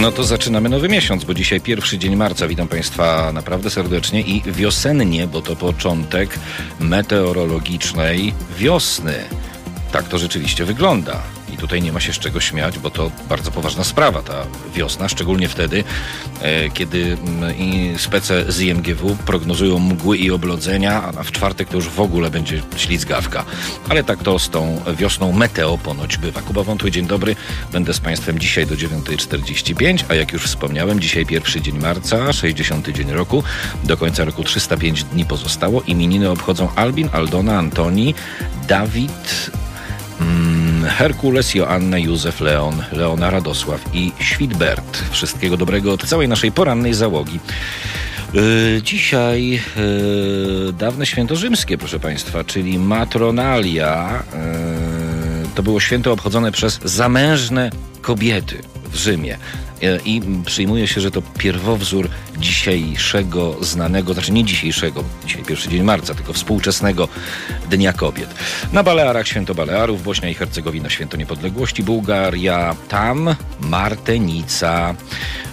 No to zaczynamy nowy miesiąc, bo dzisiaj pierwszy dzień marca. Witam Państwa naprawdę serdecznie i wiosennie, bo to początek meteorologicznej wiosny. Tak to rzeczywiście wygląda. I tutaj nie ma się z czego śmiać, bo to bardzo poważna sprawa, ta wiosna, szczególnie wtedy, e, kiedy mm, spece z IMGW prognozują mgły i oblodzenia, a w czwartek to już w ogóle będzie ślizgawka. Ale tak to z tą wiosną meteo ponoć bywa. Kuba Wątły, dzień dobry. Będę z Państwem dzisiaj do 9.45, a jak już wspomniałem, dzisiaj pierwszy dzień marca, 60 dzień roku. Do końca roku 305 dni pozostało. Imieniny obchodzą Albin, Aldona, Antoni, Dawid, Mm, Herkules, Joanna, Józef, Leon, Leona, Radosław i Świdbert. Wszystkiego dobrego od całej naszej porannej załogi. Yy, dzisiaj yy, dawne święto rzymskie, proszę Państwa, czyli matronalia. Yy, to było święto obchodzone przez zamężne kobiety w Rzymie. E, I przyjmuje się, że to pierwowzór dzisiejszego znanego, znaczy nie dzisiejszego, dzisiaj pierwszy dzień marca, tylko współczesnego Dnia Kobiet. Na Balearach święto Balearów, Bośnia i Hercegowina święto niepodległości, Bułgaria tam Martenica,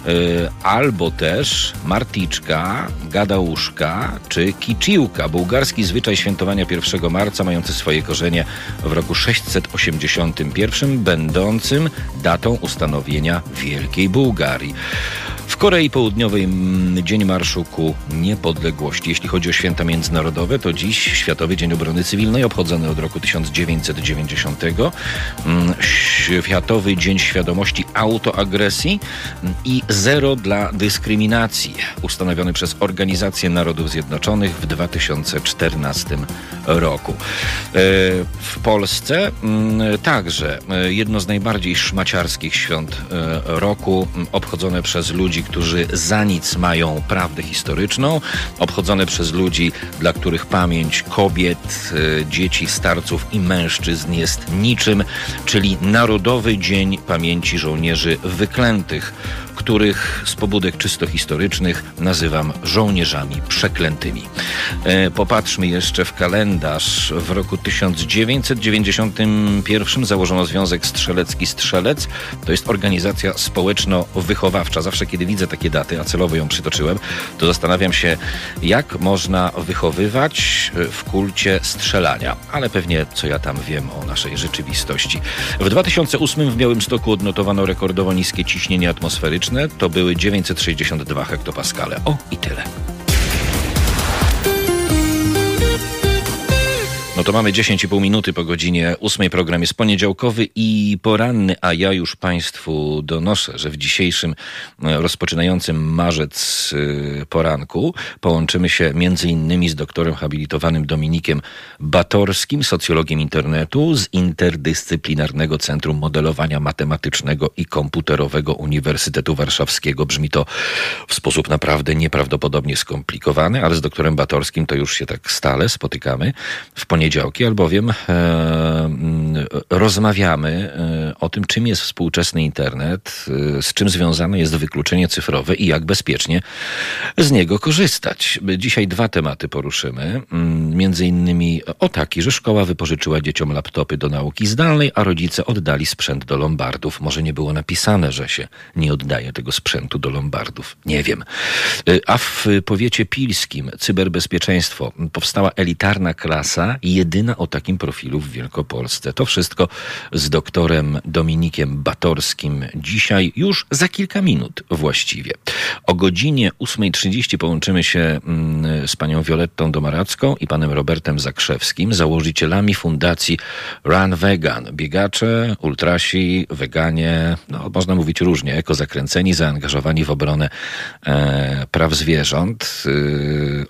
yy, albo też Marticzka, Gadałuszka czy Kiciłka, bułgarski zwyczaj świętowania 1 marca mający swoje korzenie w roku 681, będącym datą ustanowienia Wielkiej Bułgarii. W Korei Południowej mm, Dzień Marszu ku Niepodległości. Jeśli chodzi o święta międzynarodowe, to dziś Światowy Dzień Obrony Cywilnej, obchodzony od roku 1990. Mm, Światowy Dzień Świadomości Autoagresji i Zero dla Dyskryminacji, ustanowiony przez Organizację Narodów Zjednoczonych w 2014 roku. E, w Polsce mm, także e, jedno z najbardziej szmaciarskich świąt e, roku, obchodzone przez ludzi, którzy za nic mają prawdę historyczną, obchodzone przez ludzi, dla których pamięć kobiet, dzieci, starców i mężczyzn jest niczym, czyli Narodowy Dzień Pamięci Żołnierzy Wyklętych których z pobudek czysto historycznych nazywam żołnierzami przeklętymi. E, popatrzmy jeszcze w kalendarz. W roku 1991 założono Związek Strzelecki Strzelec. To jest organizacja społeczno-wychowawcza. Zawsze, kiedy widzę takie daty, a celowo ją przytoczyłem, to zastanawiam się, jak można wychowywać w kulcie strzelania. Ale pewnie co ja tam wiem o naszej rzeczywistości. W 2008 w Białymstoku odnotowano rekordowo niskie ciśnienie atmosferyczne to były 962 hektopaskale. O i tyle. To mamy 10,5 minuty po godzinie 8. Program jest poniedziałkowy i poranny, a ja już Państwu donoszę, że w dzisiejszym e, rozpoczynającym marzec e, poranku połączymy się między innymi z doktorem habilitowanym Dominikiem Batorskim, socjologiem internetu z Interdyscyplinarnego Centrum Modelowania Matematycznego i Komputerowego Uniwersytetu Warszawskiego. Brzmi to w sposób naprawdę nieprawdopodobnie skomplikowany, ale z doktorem Batorskim to już się tak stale spotykamy w poniedziałek poniedziałki, albowiem e, mm, rozmawiamy e, o tym, czym jest współczesny internet, e, z czym związane jest wykluczenie cyfrowe i jak bezpiecznie z niego korzystać. Dzisiaj dwa tematy poruszymy. Mm, między innymi o taki, że szkoła wypożyczyła dzieciom laptopy do nauki zdalnej, a rodzice oddali sprzęt do lombardów. Może nie było napisane, że się nie oddaje tego sprzętu do lombardów. Nie wiem. A w powiecie pilskim cyberbezpieczeństwo powstała elitarna klasa i jedyna o takim profilu w Wielkopolsce. To wszystko z doktorem Dominikiem Batorskim dzisiaj już za kilka minut właściwie. O godzinie 8.30 połączymy się mm, z panią Violettą Domaracką i panem Robertem Zakrzewskim, założycielami fundacji Run Vegan. Biegacze, ultrasi, weganie, no, można mówić różnie, ekozakręceni, zaangażowani w obronę e, praw zwierząt. E,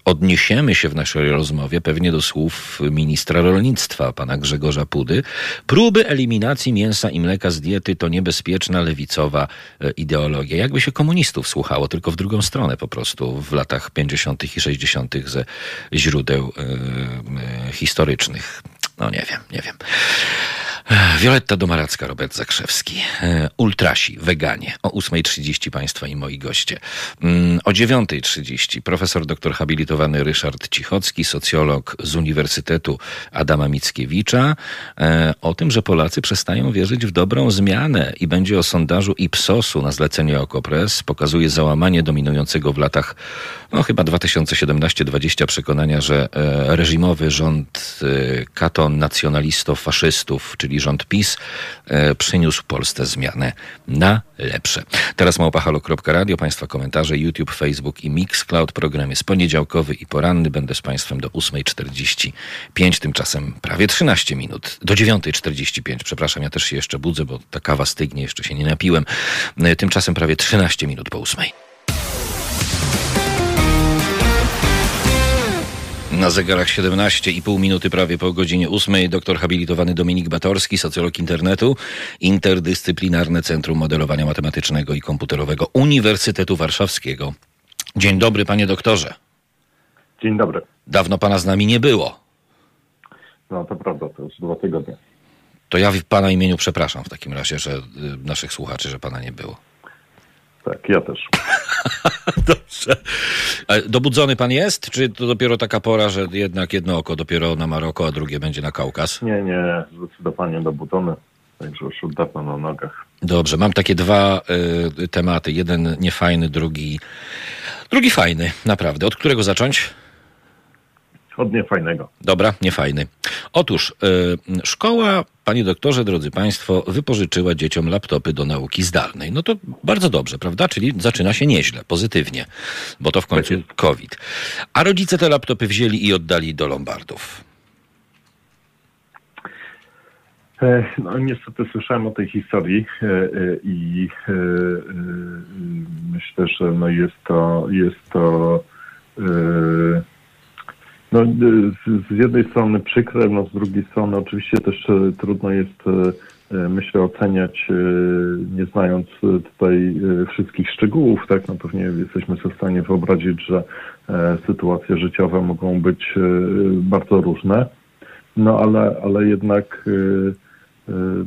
odniesiemy się w naszej rozmowie pewnie do słów ministra ministra rolnictwa, pana Grzegorza Pudy. Próby eliminacji mięsa i mleka z diety to niebezpieczna lewicowa e, ideologia. Jakby się komunistów słuchało, tylko w drugą stronę po prostu w latach 50. i 60. ze źródeł e, e, historycznych. No nie wiem, nie wiem. Wioletta Domaracka, Robert Zakrzewski. E, ultrasi, weganie. O 8.30 Państwa i moi goście. Mm, o 9.30 profesor doktor habilitowany Ryszard Cichocki, socjolog z Uniwersytetu Adama Mickiewicza. E, o tym, że Polacy przestają wierzyć w dobrą zmianę i będzie o sondażu Ipsosu na zlecenie Okopres. Pokazuje załamanie dominującego w latach no chyba 2017-2020 przekonania, że e, reżimowy rząd katon nacjonalistów, faszystów, czyli rząd PiS, e, przyniósł Polsce zmianę na lepsze. Teraz małpahalo.radio, Państwa komentarze, YouTube, Facebook i Mixcloud. Program jest poniedziałkowy i poranny. Będę z Państwem do 8.45, tymczasem prawie 13 minut. Do 9.45, przepraszam, ja też się jeszcze budzę, bo ta kawa stygnie, jeszcze się nie napiłem. E, tymczasem prawie 13 minut po 8. Na zegarach 17,5 minuty prawie po godzinie 8. Doktor habilitowany Dominik Batorski, socjolog internetu, Interdyscyplinarne Centrum Modelowania Matematycznego i Komputerowego Uniwersytetu Warszawskiego. Dzień dobry, panie doktorze. Dzień dobry. Dawno pana z nami nie było. No to prawda, to już dwa tygodnie. To ja w pana imieniu przepraszam w takim razie, że y, naszych słuchaczy, że pana nie było. Tak, ja też. Dobrze. Dobudzony pan jest? Czy to dopiero taka pora, że jednak jedno oko dopiero na Maroko, a drugie będzie na Kaukaz? Nie, nie, zdecydowanie dobudzony. Także już od dawna na nogach. Dobrze, mam takie dwa y, tematy. Jeden niefajny, drugi, drugi fajny, naprawdę. Od którego zacząć? Od niefajnego. Dobra, niefajny. Otóż y, szkoła, panie doktorze, drodzy państwo, wypożyczyła dzieciom laptopy do nauki zdalnej. No to bardzo dobrze, prawda? Czyli zaczyna się nieźle, pozytywnie, bo to w końcu tak COVID. A rodzice te laptopy wzięli i oddali do Lombardów. E, no niestety słyszałem o tej historii e, e, i myślę, że no jest to, jest to no, z, jednej strony przykre, no z drugiej strony oczywiście też e, trudno jest, e, e, myślę, oceniać, nie znając tutaj wszystkich szczegółów, tak, no pewnie jesteśmy sobie w stanie wyobrazić, że sytuacje życiowe mogą być bardzo różne, no ale, ale jednak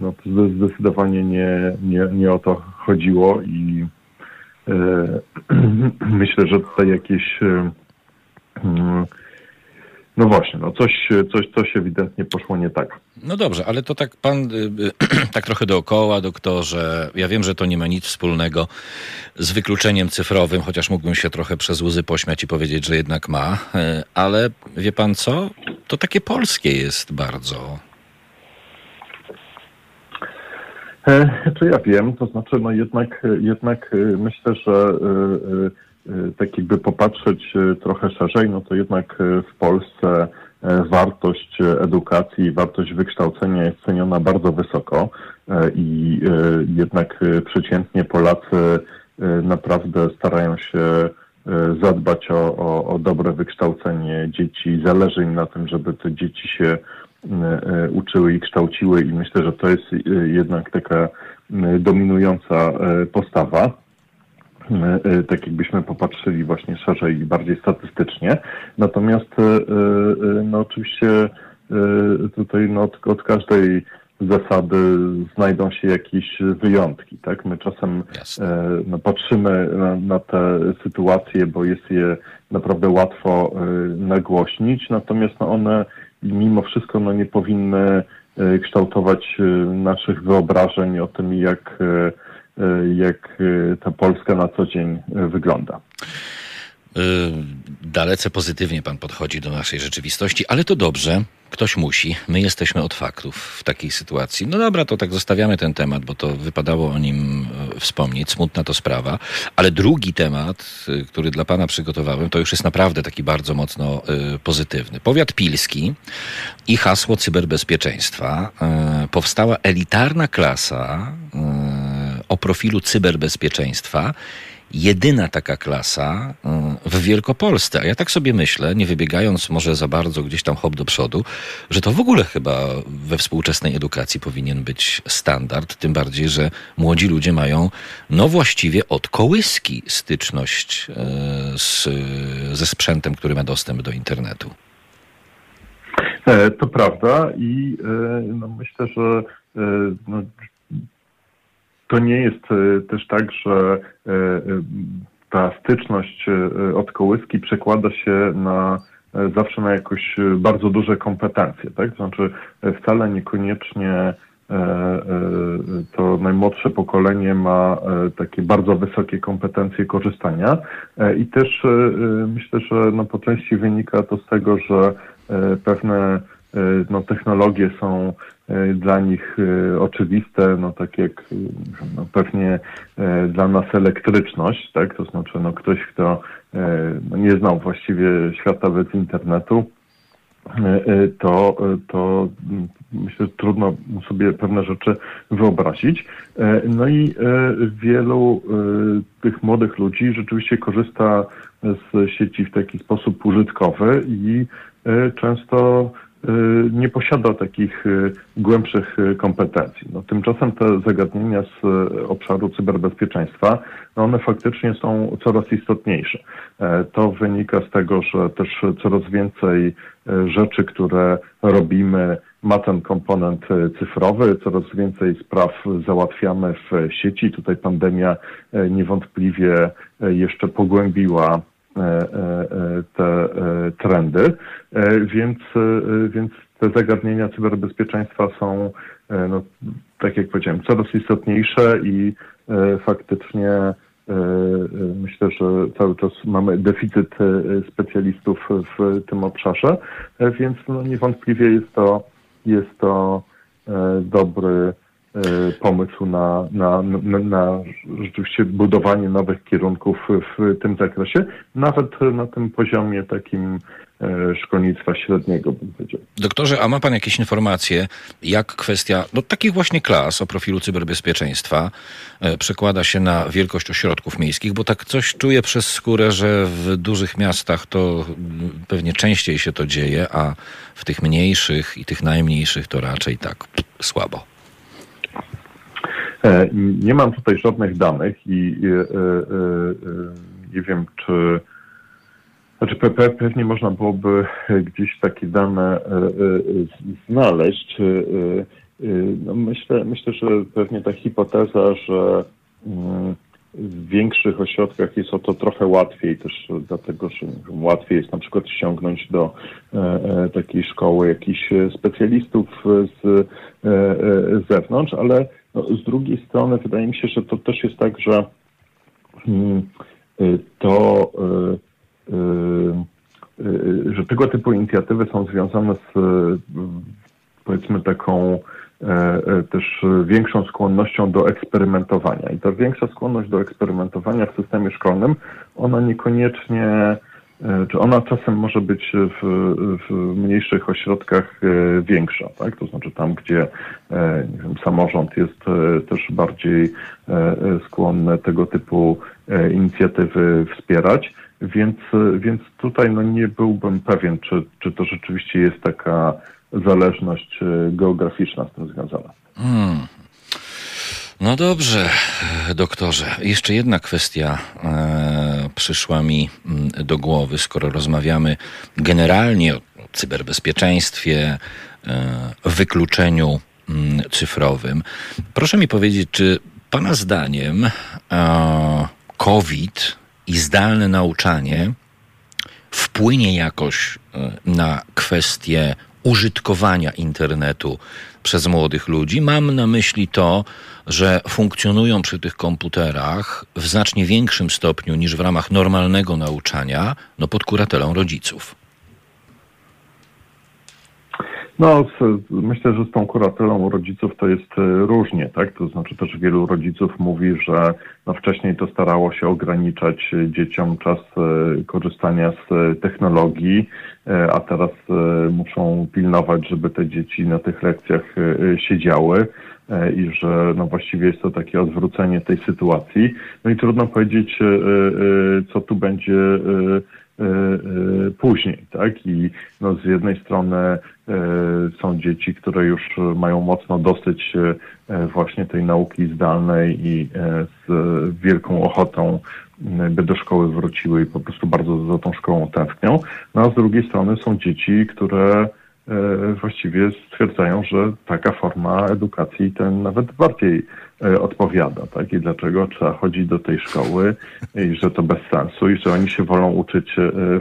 no, zdecydowanie nie, nie, nie o to chodziło i myślę, że tutaj jakieś no właśnie, no coś, coś, coś ewidentnie poszło nie tak. No dobrze, ale to tak pan, y, y, tak trochę dookoła, doktorze. Ja wiem, że to nie ma nic wspólnego z wykluczeniem cyfrowym, chociaż mógłbym się trochę przez łzy pośmiać i powiedzieć, że jednak ma. Y, ale wie pan co? To takie polskie jest bardzo. E, czy ja wiem, to znaczy, no jednak, jednak myślę, że tak jakby popatrzeć y, trochę szerzej, no to jednak y, w Polsce wartość edukacji, wartość wykształcenia jest ceniona bardzo wysoko i jednak przeciętnie Polacy naprawdę starają się zadbać o, o, o dobre wykształcenie dzieci. Zależy im na tym, żeby te dzieci się uczyły i kształciły i myślę, że to jest jednak taka dominująca postawa. E, e, tak jakbyśmy popatrzyli właśnie szerzej i bardziej statystycznie. Natomiast e, no oczywiście tutaj no, od, od każdej zasady znajdą się jakieś wyjątki, tak? My czasem no, patrzymy na, na, te sytuacje, bo jest je naprawdę łatwo nagłośnić, natomiast no, one mimo wszystko no, nie powinny kształtować naszych wyobrażeń o tym, jak jak e, ta Polska na co dzień e, wygląda. Dalece pozytywnie pan podchodzi do naszej rzeczywistości, ale to dobrze. Ktoś musi. My jesteśmy od faktów w takiej sytuacji. No dobra, to tak zostawiamy ten temat, bo to wypadało o nim wspomnieć. Smutna to sprawa. Ale drugi temat, który dla pana przygotowałem, to już jest naprawdę taki bardzo mocno pozytywny. Powiat pilski i hasło cyberbezpieczeństwa. Powstała elitarna klasa o profilu cyberbezpieczeństwa. Jedyna taka klasa y, w Wielkopolsce. A ja tak sobie myślę, nie wybiegając może za bardzo gdzieś tam hop do przodu, że to w ogóle chyba we współczesnej edukacji powinien być standard. Tym bardziej, że młodzi ludzie mają no właściwie od kołyski styczność y, z, ze sprzętem, który ma dostęp do internetu. E, to prawda i e, no myślę, że no, to nie jest też tak, że ta styczność od kołyski przekłada się na zawsze na jakoś bardzo duże kompetencje, tak? To znaczy wcale niekoniecznie to najmłodsze pokolenie ma takie bardzo wysokie kompetencje korzystania i też myślę, że no po części wynika to z tego, że pewne no, technologie są dla nich oczywiste, no tak jak no, pewnie dla nas elektryczność, tak? To znaczy no, ktoś, kto no, nie znał właściwie świata bez internetu, to, to myślę, że trudno sobie pewne rzeczy wyobrazić. No i wielu tych młodych ludzi rzeczywiście korzysta z sieci w taki sposób użytkowy i często nie posiada takich głębszych kompetencji. No, tymczasem te zagadnienia z obszaru cyberbezpieczeństwa, no one faktycznie są coraz istotniejsze. To wynika z tego, że też coraz więcej rzeczy, które robimy, ma ten komponent cyfrowy, coraz więcej spraw załatwiamy w sieci. Tutaj pandemia niewątpliwie jeszcze pogłębiła te trendy, więc, więc te zagadnienia cyberbezpieczeństwa są, no, tak jak powiedziałem, coraz istotniejsze i faktycznie myślę, że cały czas mamy deficyt specjalistów w tym obszarze, więc no, niewątpliwie jest to, jest to dobry pomysł na, na, na, na rzeczywiście budowanie nowych kierunków w tym zakresie, nawet na tym poziomie takim szkolnictwa średniego, bym powiedział. Doktorze, a ma Pan jakieś informacje, jak kwestia no, takich właśnie klas o profilu cyberbezpieczeństwa e, przekłada się na wielkość ośrodków miejskich? Bo tak coś czuję przez skórę, że w dużych miastach to pewnie częściej się to dzieje, a w tych mniejszych i tych najmniejszych to raczej tak słabo. Nie mam tutaj żadnych danych i nie wiem, czy znaczy pewnie można byłoby gdzieś takie dane znaleźć. No myślę, myślę, że pewnie ta hipoteza, że w większych ośrodkach jest o to trochę łatwiej też dlatego, że łatwiej jest na przykład ściągnąć do takiej szkoły jakichś specjalistów z zewnątrz, ale no, z drugiej strony wydaje mi się, że to też jest tak, że to że tego typu inicjatywy są związane z powiedzmy taką też większą skłonnością do eksperymentowania. I ta większa skłonność do eksperymentowania w systemie szkolnym, ona niekoniecznie czy ona czasem może być w, w, mniejszych ośrodkach większa, tak? To znaczy tam, gdzie wiem, samorząd jest też bardziej skłonny tego typu inicjatywy wspierać. Więc, więc tutaj no nie byłbym pewien, czy, czy to rzeczywiście jest taka zależność geograficzna z tym związana. Hmm. No dobrze, doktorze. Jeszcze jedna kwestia e, przyszła mi mm, do głowy, skoro rozmawiamy generalnie o cyberbezpieczeństwie, e, wykluczeniu mm, cyfrowym. Proszę mi powiedzieć, czy Pana zdaniem e, COVID i zdalne nauczanie wpłynie jakoś na kwestię użytkowania internetu przez młodych ludzi. Mam na myśli to, że funkcjonują przy tych komputerach w znacznie większym stopniu niż w ramach normalnego nauczania, no pod kuratelą rodziców. No, myślę, że z tą kuratelą rodziców to jest e, różnie, tak? To znaczy też wielu rodziców mówi, że no wcześniej to starało się ograniczać e, dzieciom czas e, korzystania z technologii, a teraz muszą pilnować, żeby te dzieci na tych lekcjach siedziały i że no właściwie jest to takie odwrócenie tej sytuacji. No i trudno powiedzieć, co tu będzie później, tak? I no z jednej strony są dzieci, które już mają mocno dosyć właśnie tej nauki zdalnej i z wielką ochotą by do szkoły wróciły i po prostu bardzo za tą szkołą tęsknią. No a z drugiej strony są dzieci, które właściwie stwierdzają, że taka forma edukacji ten nawet bardziej odpowiada, tak? I dlaczego trzeba chodzić do tej szkoły i że to bez sensu i że oni się wolą uczyć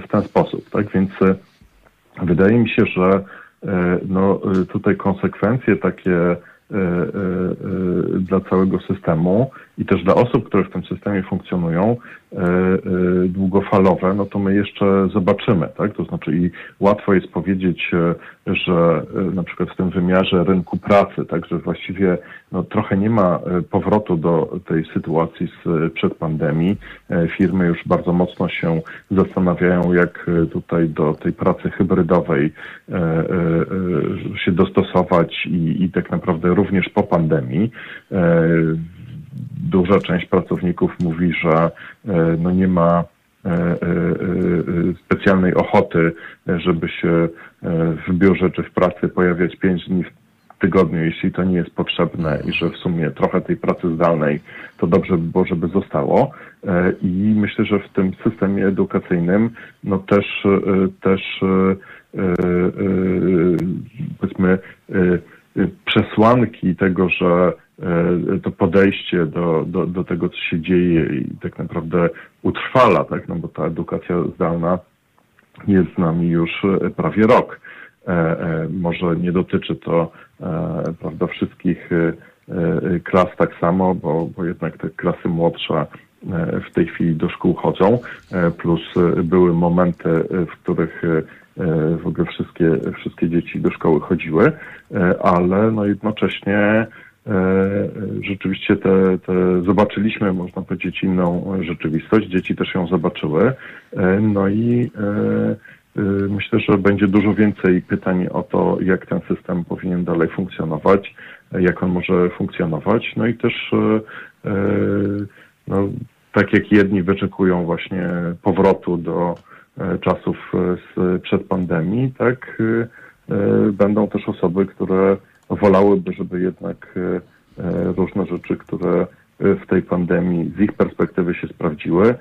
w ten sposób, tak? Więc wydaje mi się, że no, tutaj konsekwencje takie E, e, e, dla całego systemu i też dla osób, które w tym systemie funkcjonują, długofalowe, no to my jeszcze zobaczymy, tak? To znaczy i łatwo jest powiedzieć, że na przykład w tym wymiarze rynku pracy, tak, że właściwie no, trochę nie ma powrotu do tej sytuacji z, przed pandemii. Firmy już bardzo mocno się zastanawiają, jak tutaj do tej pracy hybrydowej się dostosować i, i tak naprawdę również po pandemii. E, duża część pracowników mówi, że e, no nie ma e, specjalnej ochoty, żeby się w biurze czy w pracy pojawiać pięć dni w tygodniu, jeśli to nie jest potrzebne i że w sumie trochę tej pracy zdalnej to dobrze by było, żeby zostało. I myślę, że w tym systemie edukacyjnym no też, też powiedzmy przesłanki tego, że e, to podejście do, do, do tego, co się dzieje i tak naprawdę utrwala, tak? no bo ta edukacja zdalna jest z nami już e, prawie rok. E, może nie dotyczy to prawda, wszystkich klas tak samo, bo, bo jednak te klasy młodsze w tej chwili do szkół chodzą, plus były momenty, w których w ogóle wszystkie, wszystkie dzieci do szkoły chodziły, ale no jednocześnie e, rzeczywiście te, te zobaczyliśmy, można powiedzieć, inną rzeczywistość. Dzieci też ją zobaczyły. E, no i e, myślę, że będzie dużo więcej pytań o to, jak ten system powinien dalej funkcjonować, jak on może funkcjonować. No i też no, tak jak jedni wyczekują właśnie powrotu do E, czasów e, przed pandemii, tak e, będą też osoby, które wolałyby, żeby jednak różne rzeczy, które w tej pandemii z ich perspektywy się sprawdziły,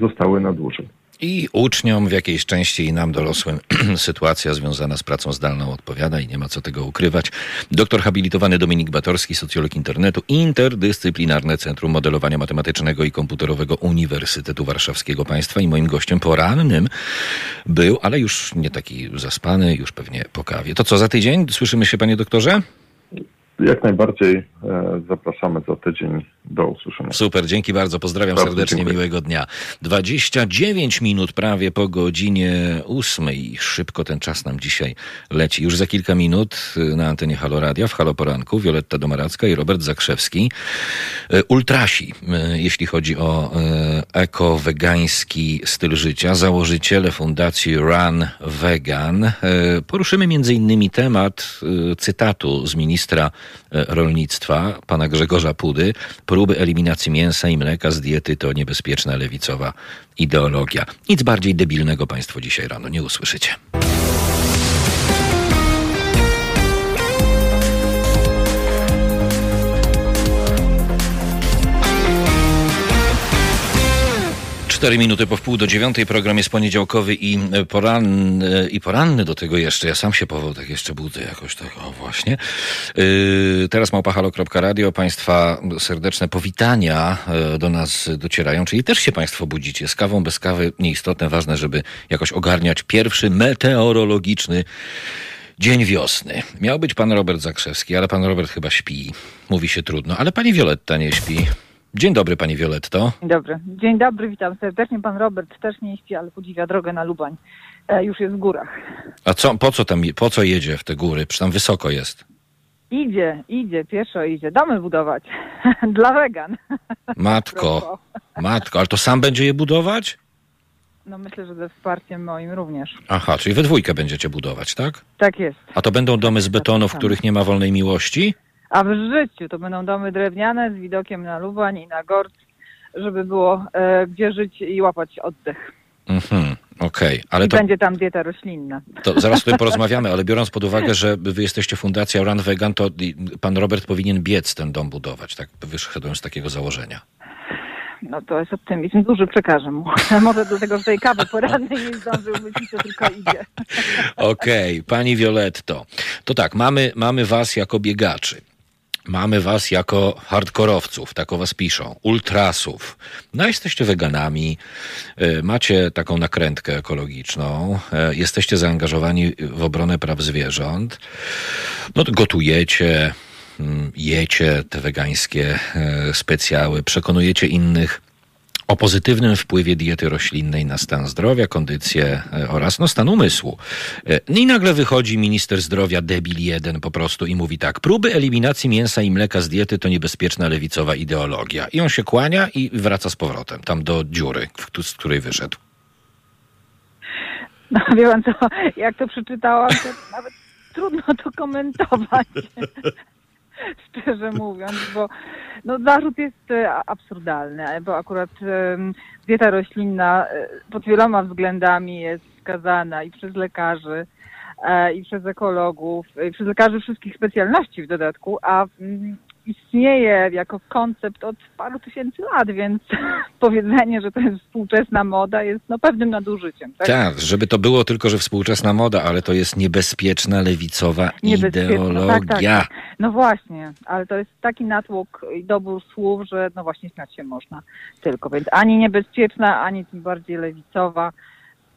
zostały na dłużej. I uczniom w jakiejś części i nam dorosłym sytuacja związana z pracą zdalną odpowiada i nie ma co tego ukrywać. Doktor habilitowany Dominik Batorski, socjolog internetu, interdyscyplinarne Centrum Modelowania Matematycznego i Komputerowego Uniwersytetu Warszawskiego Państwa i moim gościem porannym był, ale już nie taki zaspany, już pewnie po kawie. To co, za tydzień? Słyszymy się panie doktorze? Jak najbardziej e, zapraszamy za tydzień. Do usłyszenia. Super, dzięki bardzo. Pozdrawiam bardzo serdecznie, dziękuję. miłego dnia. 29 minut prawie po godzinie 8. Szybko ten czas nam dzisiaj leci. Już za kilka minut na antenie Halo Radia w Halo Poranku Wioletta Domaracka i Robert Zakrzewski. E, ultrasi, e, jeśli chodzi o eko-wegański styl życia, założyciele fundacji Run Vegan. Poruszymy między innymi temat cytatu z ministra rolnictwa, pana Grzegorza Pudy. Próby eliminacji mięsa i mleka z diety to niebezpieczna lewicowa ideologia. Nic bardziej debilnego państwo dzisiaj rano nie usłyszycie. Cztery minuty po wpół do dziewiątej. Program jest poniedziałkowy i poranny, i poranny do tego jeszcze. Ja sam się powoł tak jeszcze budzę jakoś tak, o właśnie. Yy, teraz małpahalo.radio. Państwa serdeczne powitania do nas docierają, czyli też się Państwo budzicie. Z kawą, bez kawy, nieistotne, ważne, żeby jakoś ogarniać pierwszy meteorologiczny Dzień wiosny. Miał być pan Robert Zakrzewski, ale pan Robert chyba śpi. Mówi się trudno, ale pani Wioletta nie śpi. Dzień dobry, pani Violetto. Dzień dobry. Dzień dobry, witam serdecznie. Pan Robert też nie śpi, ale podziwia drogę na Lubań. E, już jest w górach. A co, po co tam, po co jedzie w te góry? Przecież tam wysoko jest. Idzie, idzie, pieszo idzie. Domy budować. Dla wegan. Matko, matko, ale to sam będzie je budować? No myślę, że ze wsparciem moim również. Aha, czyli we dwójkę będziecie budować, tak? Tak jest. A to będą domy z betonu, w których nie ma wolnej miłości? A w życiu to będą domy drewniane z widokiem na Lubań i na Gorc, żeby było e, gdzie żyć i łapać oddech. Mhm, okej. Okay. I to, będzie tam dieta roślinna. To zaraz tym porozmawiamy, ale biorąc pod uwagę, że wy jesteście fundacja Run Vegan, to pan Robert powinien biec ten dom budować, tak wyszedłem z takiego założenia. no to jest optymizm duży, przekażę mu. Może do tego, że tej kawy porannej nie zdążył to tylko idzie. Okej, okay. pani Violetto. To tak, mamy, mamy was jako biegaczy. Mamy was jako hardkorowców, tak o was piszą, ultrasów. No jesteście weganami, e, macie taką nakrętkę ekologiczną, e, jesteście zaangażowani w obronę praw zwierząt, no to gotujecie, mm, jecie te wegańskie e, specjały, przekonujecie innych o pozytywnym wpływie diety roślinnej na stan zdrowia, kondycję e, oraz no, stan umysłu. E, I nagle wychodzi minister zdrowia debil jeden po prostu i mówi tak, próby eliminacji mięsa i mleka z diety to niebezpieczna lewicowa ideologia. I on się kłania i wraca z powrotem tam do dziury, z której wyszedł. No wie pan co, jak to przeczytałam, to nawet trudno to komentować. szczerze mówiąc, bo no, zarzut jest e, absurdalny, bo akurat dieta roślinna e, pod wieloma względami jest skazana i przez lekarzy, e, i przez ekologów, i przez lekarzy wszystkich specjalności w dodatku, a mm, istnieje jako koncept od paru tysięcy lat, więc powiedzenie, że to jest współczesna moda jest no pewnym nadużyciem. Tak? tak, żeby to było tylko, że współczesna moda, ale to jest niebezpieczna lewicowa niebezpieczna, ideologia. Tak, tak. No właśnie, ale to jest taki natłok i dobór słów, że no właśnie śmiać się można tylko, więc ani niebezpieczna, ani tym bardziej lewicowa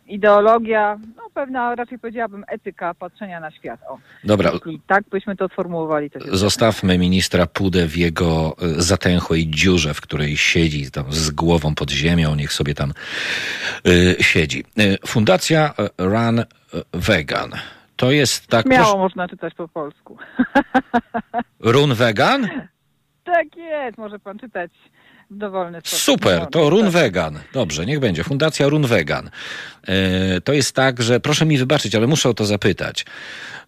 ideologia, no pewna raczej powiedziałabym etyka patrzenia na świat. O. Dobra. Jeśli tak byśmy to sformułowali. To Zostawmy ministra Pudę w jego e, zatęchłej dziurze, w której siedzi tam z głową pod ziemią, niech sobie tam y, siedzi. Fundacja Run Vegan. To jest tak. Proszę... można czytać po polsku. Run Vegan? Tak jest, może pan czytać dowolny sposób. Super, to Run Vegan. Dobrze, niech będzie. Fundacja Run Vegan. E, to jest tak, że proszę mi wybaczyć, ale muszę o to zapytać.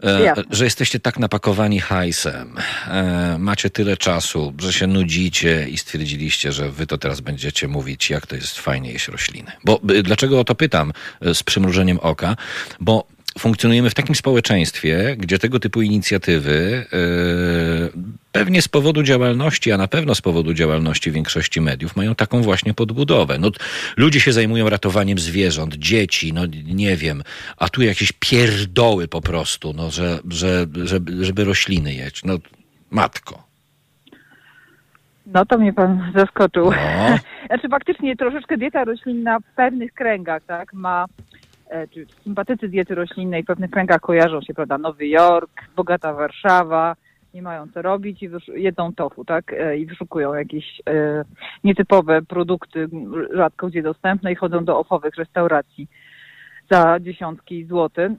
E, że jesteście tak napakowani hajsem, e, macie tyle czasu, że się nudzicie i stwierdziliście, że wy to teraz będziecie mówić, jak to jest fajnie jeść rośliny. Bo dlaczego o to pytam z przymrużeniem oka? Bo funkcjonujemy w takim społeczeństwie, gdzie tego typu inicjatywy yy, pewnie z powodu działalności, a na pewno z powodu działalności większości mediów mają taką właśnie podbudowę. No, ludzie się zajmują ratowaniem zwierząt, dzieci, no nie wiem, a tu jakieś pierdoły po prostu, no, że, że, żeby, żeby rośliny jeść. No matko. No to mnie pan zaskoczył. No. Znaczy faktycznie troszeczkę dieta roślinna w pewnych kręgach, tak, ma E, czy sympatycy diety roślinnej w pewnych kręgach kojarzą się, prawda, Nowy Jork, bogata Warszawa, nie mają co robić i jedzą tofu, tak? E, I wyszukują jakieś e, nietypowe produkty, rzadko gdzie dostępne i chodzą do ofowych restauracji za dziesiątki złotych.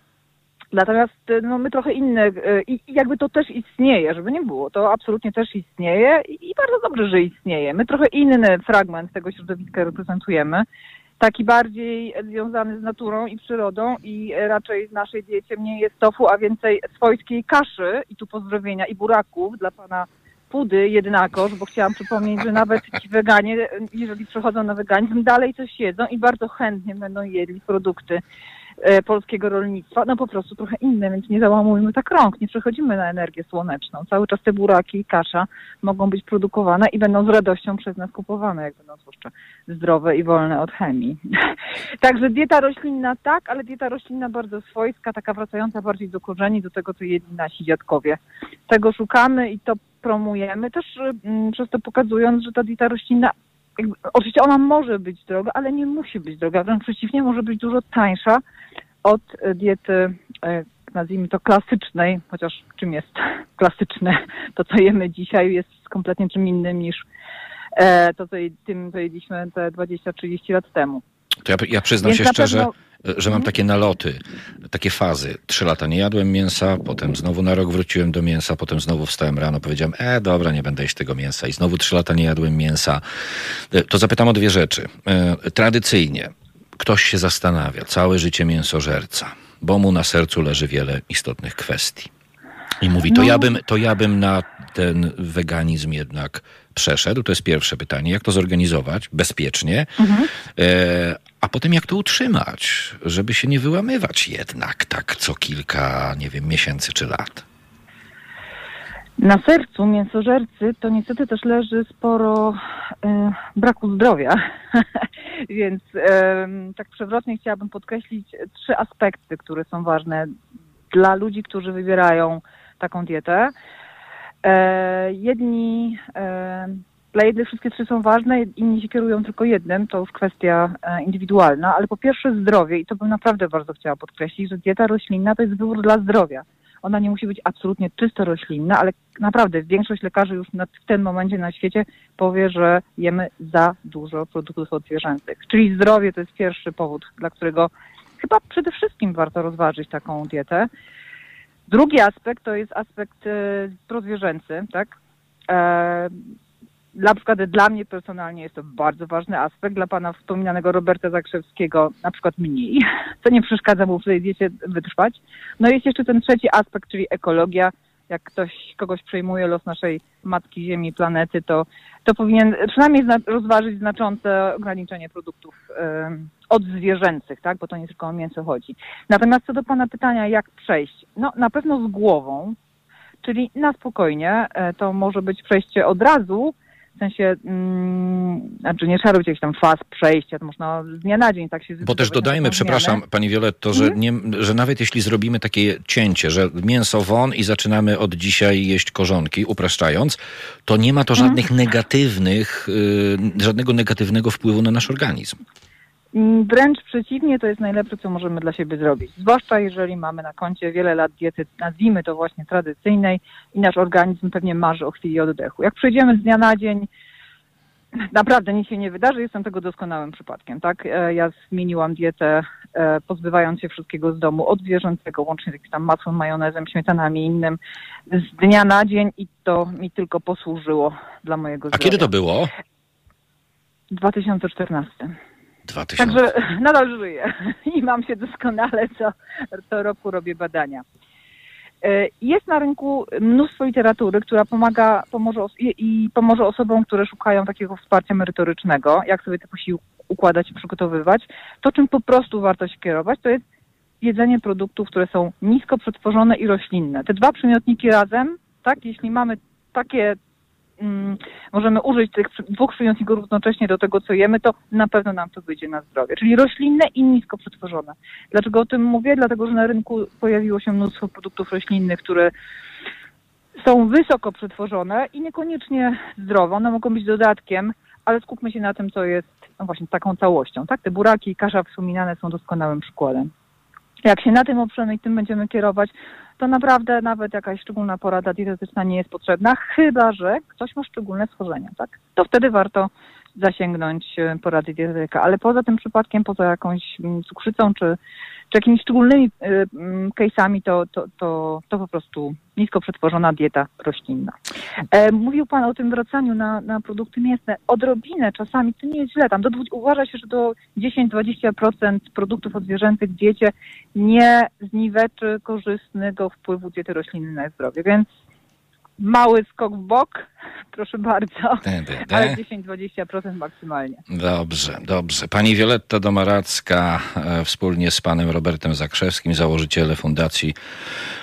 Natomiast no, my trochę inne i, jakby to też istnieje, żeby nie było, to absolutnie też istnieje i bardzo dobrze, że istnieje. My trochę inny fragment tego środowiska reprezentujemy taki bardziej związany z naturą i przyrodą i raczej w naszej diecie mniej jest tofu, a więcej swojskiej kaszy i tu pozdrowienia i buraków dla pana Pudy jednakoż, bo chciałam przypomnieć, że nawet ci weganie, jeżeli przechodzą na weganizm, dalej coś jedzą i bardzo chętnie będą jedli produkty polskiego rolnictwa, no po prostu trochę inne, więc nie załamujmy tak rąk, nie przechodzimy na energię słoneczną. Cały czas te buraki i kasza mogą być produkowane i będą z radością przez nas kupowane, jak będą zwłaszcza zdrowe i wolne od chemii. Także dieta roślinna tak, ale dieta roślinna bardzo swojska, taka wracająca bardziej do korzeni, do tego, co jedli nasi dziadkowie. Tego szukamy i to promujemy, też mm, przez to pokazując, że ta dieta roślinna jakby, oczywiście ona może być droga, ale nie musi być droga. Wręcz przeciwnie, może być dużo tańsza od diety, e, nazwijmy to klasycznej, chociaż czym jest klasyczne, to co jemy dzisiaj jest kompletnie czym innym niż e, to, co, tym, co jedliśmy te 20-30 lat temu. To ja, ja przyznam Więc się szczerze, pewno że mam takie naloty, takie fazy. Trzy lata nie jadłem mięsa, potem znowu na rok wróciłem do mięsa, potem znowu wstałem rano, powiedziałem, e, dobra, nie będę jeść tego mięsa. I znowu trzy lata nie jadłem mięsa. E, to zapytam o dwie rzeczy. E, tradycyjnie ktoś się zastanawia, całe życie mięsożerca, bo mu na sercu leży wiele istotnych kwestii. I mówi, to, no. ja bym, to ja bym na ten weganizm jednak przeszedł. To jest pierwsze pytanie. Jak to zorganizować bezpiecznie? Mhm. E, a potem jak to utrzymać, żeby się nie wyłamywać jednak tak co kilka, nie wiem, miesięcy czy lat? Na sercu mięsożercy to niestety też leży sporo e, braku zdrowia, więc e, tak przewrotnie chciałabym podkreślić trzy aspekty, które są ważne dla ludzi, którzy wybierają taką dietę. E, jedni, dla jednych wszystkie trzy są ważne, inni się kierują tylko jednym, to już kwestia e, indywidualna, ale po pierwsze zdrowie i to bym naprawdę bardzo chciała podkreślić, że dieta roślinna to jest wybór dla zdrowia ona nie musi być absolutnie czysto roślinna, ale naprawdę większość lekarzy już w tym momencie na świecie powie, że jemy za dużo produktów odzwierzęcych. Czyli zdrowie to jest pierwszy powód, dla którego chyba przede wszystkim warto rozważyć taką dietę. Drugi aspekt to jest aspekt e, prozwierzęcy, tak? Na przykład dla mnie personalnie jest to bardzo ważny aspekt, dla pana wspominanego Roberta Zakrzewskiego na przykład mniej, co nie przeszkadza mu w tej diecie wytrwać. No jest jeszcze ten trzeci aspekt, czyli ekologia. Jak ktoś kogoś przejmuje los naszej matki Ziemi, planety, to, to powinien przynajmniej zna rozważyć znaczące ograniczenie produktów odzwierzęcych, tak? bo to nie tylko o mięso chodzi. Natomiast co do pana pytania, jak przejść? No na pewno z głową, czyli na spokojnie. E, to może być przejście od razu, w sensie, mm, znaczy nie robić jakiś tam faz przejścia, to można z dnia na dzień tak się Bo też dodajmy, przepraszam Pani Violetto, że, mhm. nie, że nawet jeśli zrobimy takie cięcie, że mięso won i zaczynamy od dzisiaj jeść korzonki, upraszczając, to nie ma to mhm. żadnych negatywnych, y, żadnego negatywnego wpływu na nasz organizm. Mm, wręcz przeciwnie, to jest najlepsze, co możemy dla siebie zrobić. Zwłaszcza jeżeli mamy na koncie wiele lat diety, nazwijmy to właśnie tradycyjnej i nasz organizm pewnie marzy o chwili oddechu. Jak przejdziemy z dnia na dzień, naprawdę nic się nie wydarzy, jestem tego doskonałym przypadkiem, tak? E, ja zmieniłam dietę, e, pozbywając się wszystkiego z domu, od zwierzęcego, łącznie z jakimś tam masłem, majonezem, śmietanami i innym, z dnia na dzień i to mi tylko posłużyło dla mojego zdrowia. A kiedy to było? 2014. 2000. Także nadal żyję i mam się doskonale, co, co roku robię badania. E, jest na rynku mnóstwo literatury, która pomaga pomoże i pomoże osobom, które szukają takiego wsparcia merytorycznego, jak sobie te posiłki układać i przygotowywać. To, czym po prostu warto się kierować, to jest jedzenie produktów, które są nisko przetworzone i roślinne. Te dwa przymiotniki razem, tak, jeśli mamy takie możemy użyć tych dwóch przymiotników równocześnie do tego, co jemy, to na pewno nam to wyjdzie na zdrowie. Czyli roślinne i nisko przetworzone. Dlaczego o tym mówię? Dlatego, że na rynku pojawiło się mnóstwo produktów roślinnych, które są wysoko przetworzone i niekoniecznie zdrowe. One mogą być dodatkiem, ale skupmy się na tym, co jest no właśnie taką całością. Tak? Te buraki i kasza wspominane są doskonałym przykładem. Jak się na tym oprzemy i tym będziemy kierować, to naprawdę nawet jakaś szczególna porada dietetyczna nie jest potrzebna, chyba że ktoś ma szczególne schorzenia, tak? To wtedy warto zasięgnąć e, porady dietetyka. Ale poza tym przypadkiem, poza jakąś mm, cukrzycą czy, czy jakimiś szczególnymi y, case'ami, to, to, to, to po prostu nisko przetworzona dieta roślinna. E, mówił Pan o tym wracaniu na, na produkty mięsne. Odrobinę czasami, to nie jest źle, tam do, uważa się, że do 10-20% produktów odzwierzęcych w diecie nie zniweczy korzystnego wpływu diety roślinnej na zdrowie, więc mały skok w bok, proszę bardzo, ale 10-20% maksymalnie. Dobrze, dobrze. Pani Wioletta Domaracka e, wspólnie z panem Robertem Zakrzewskim, założyciele Fundacji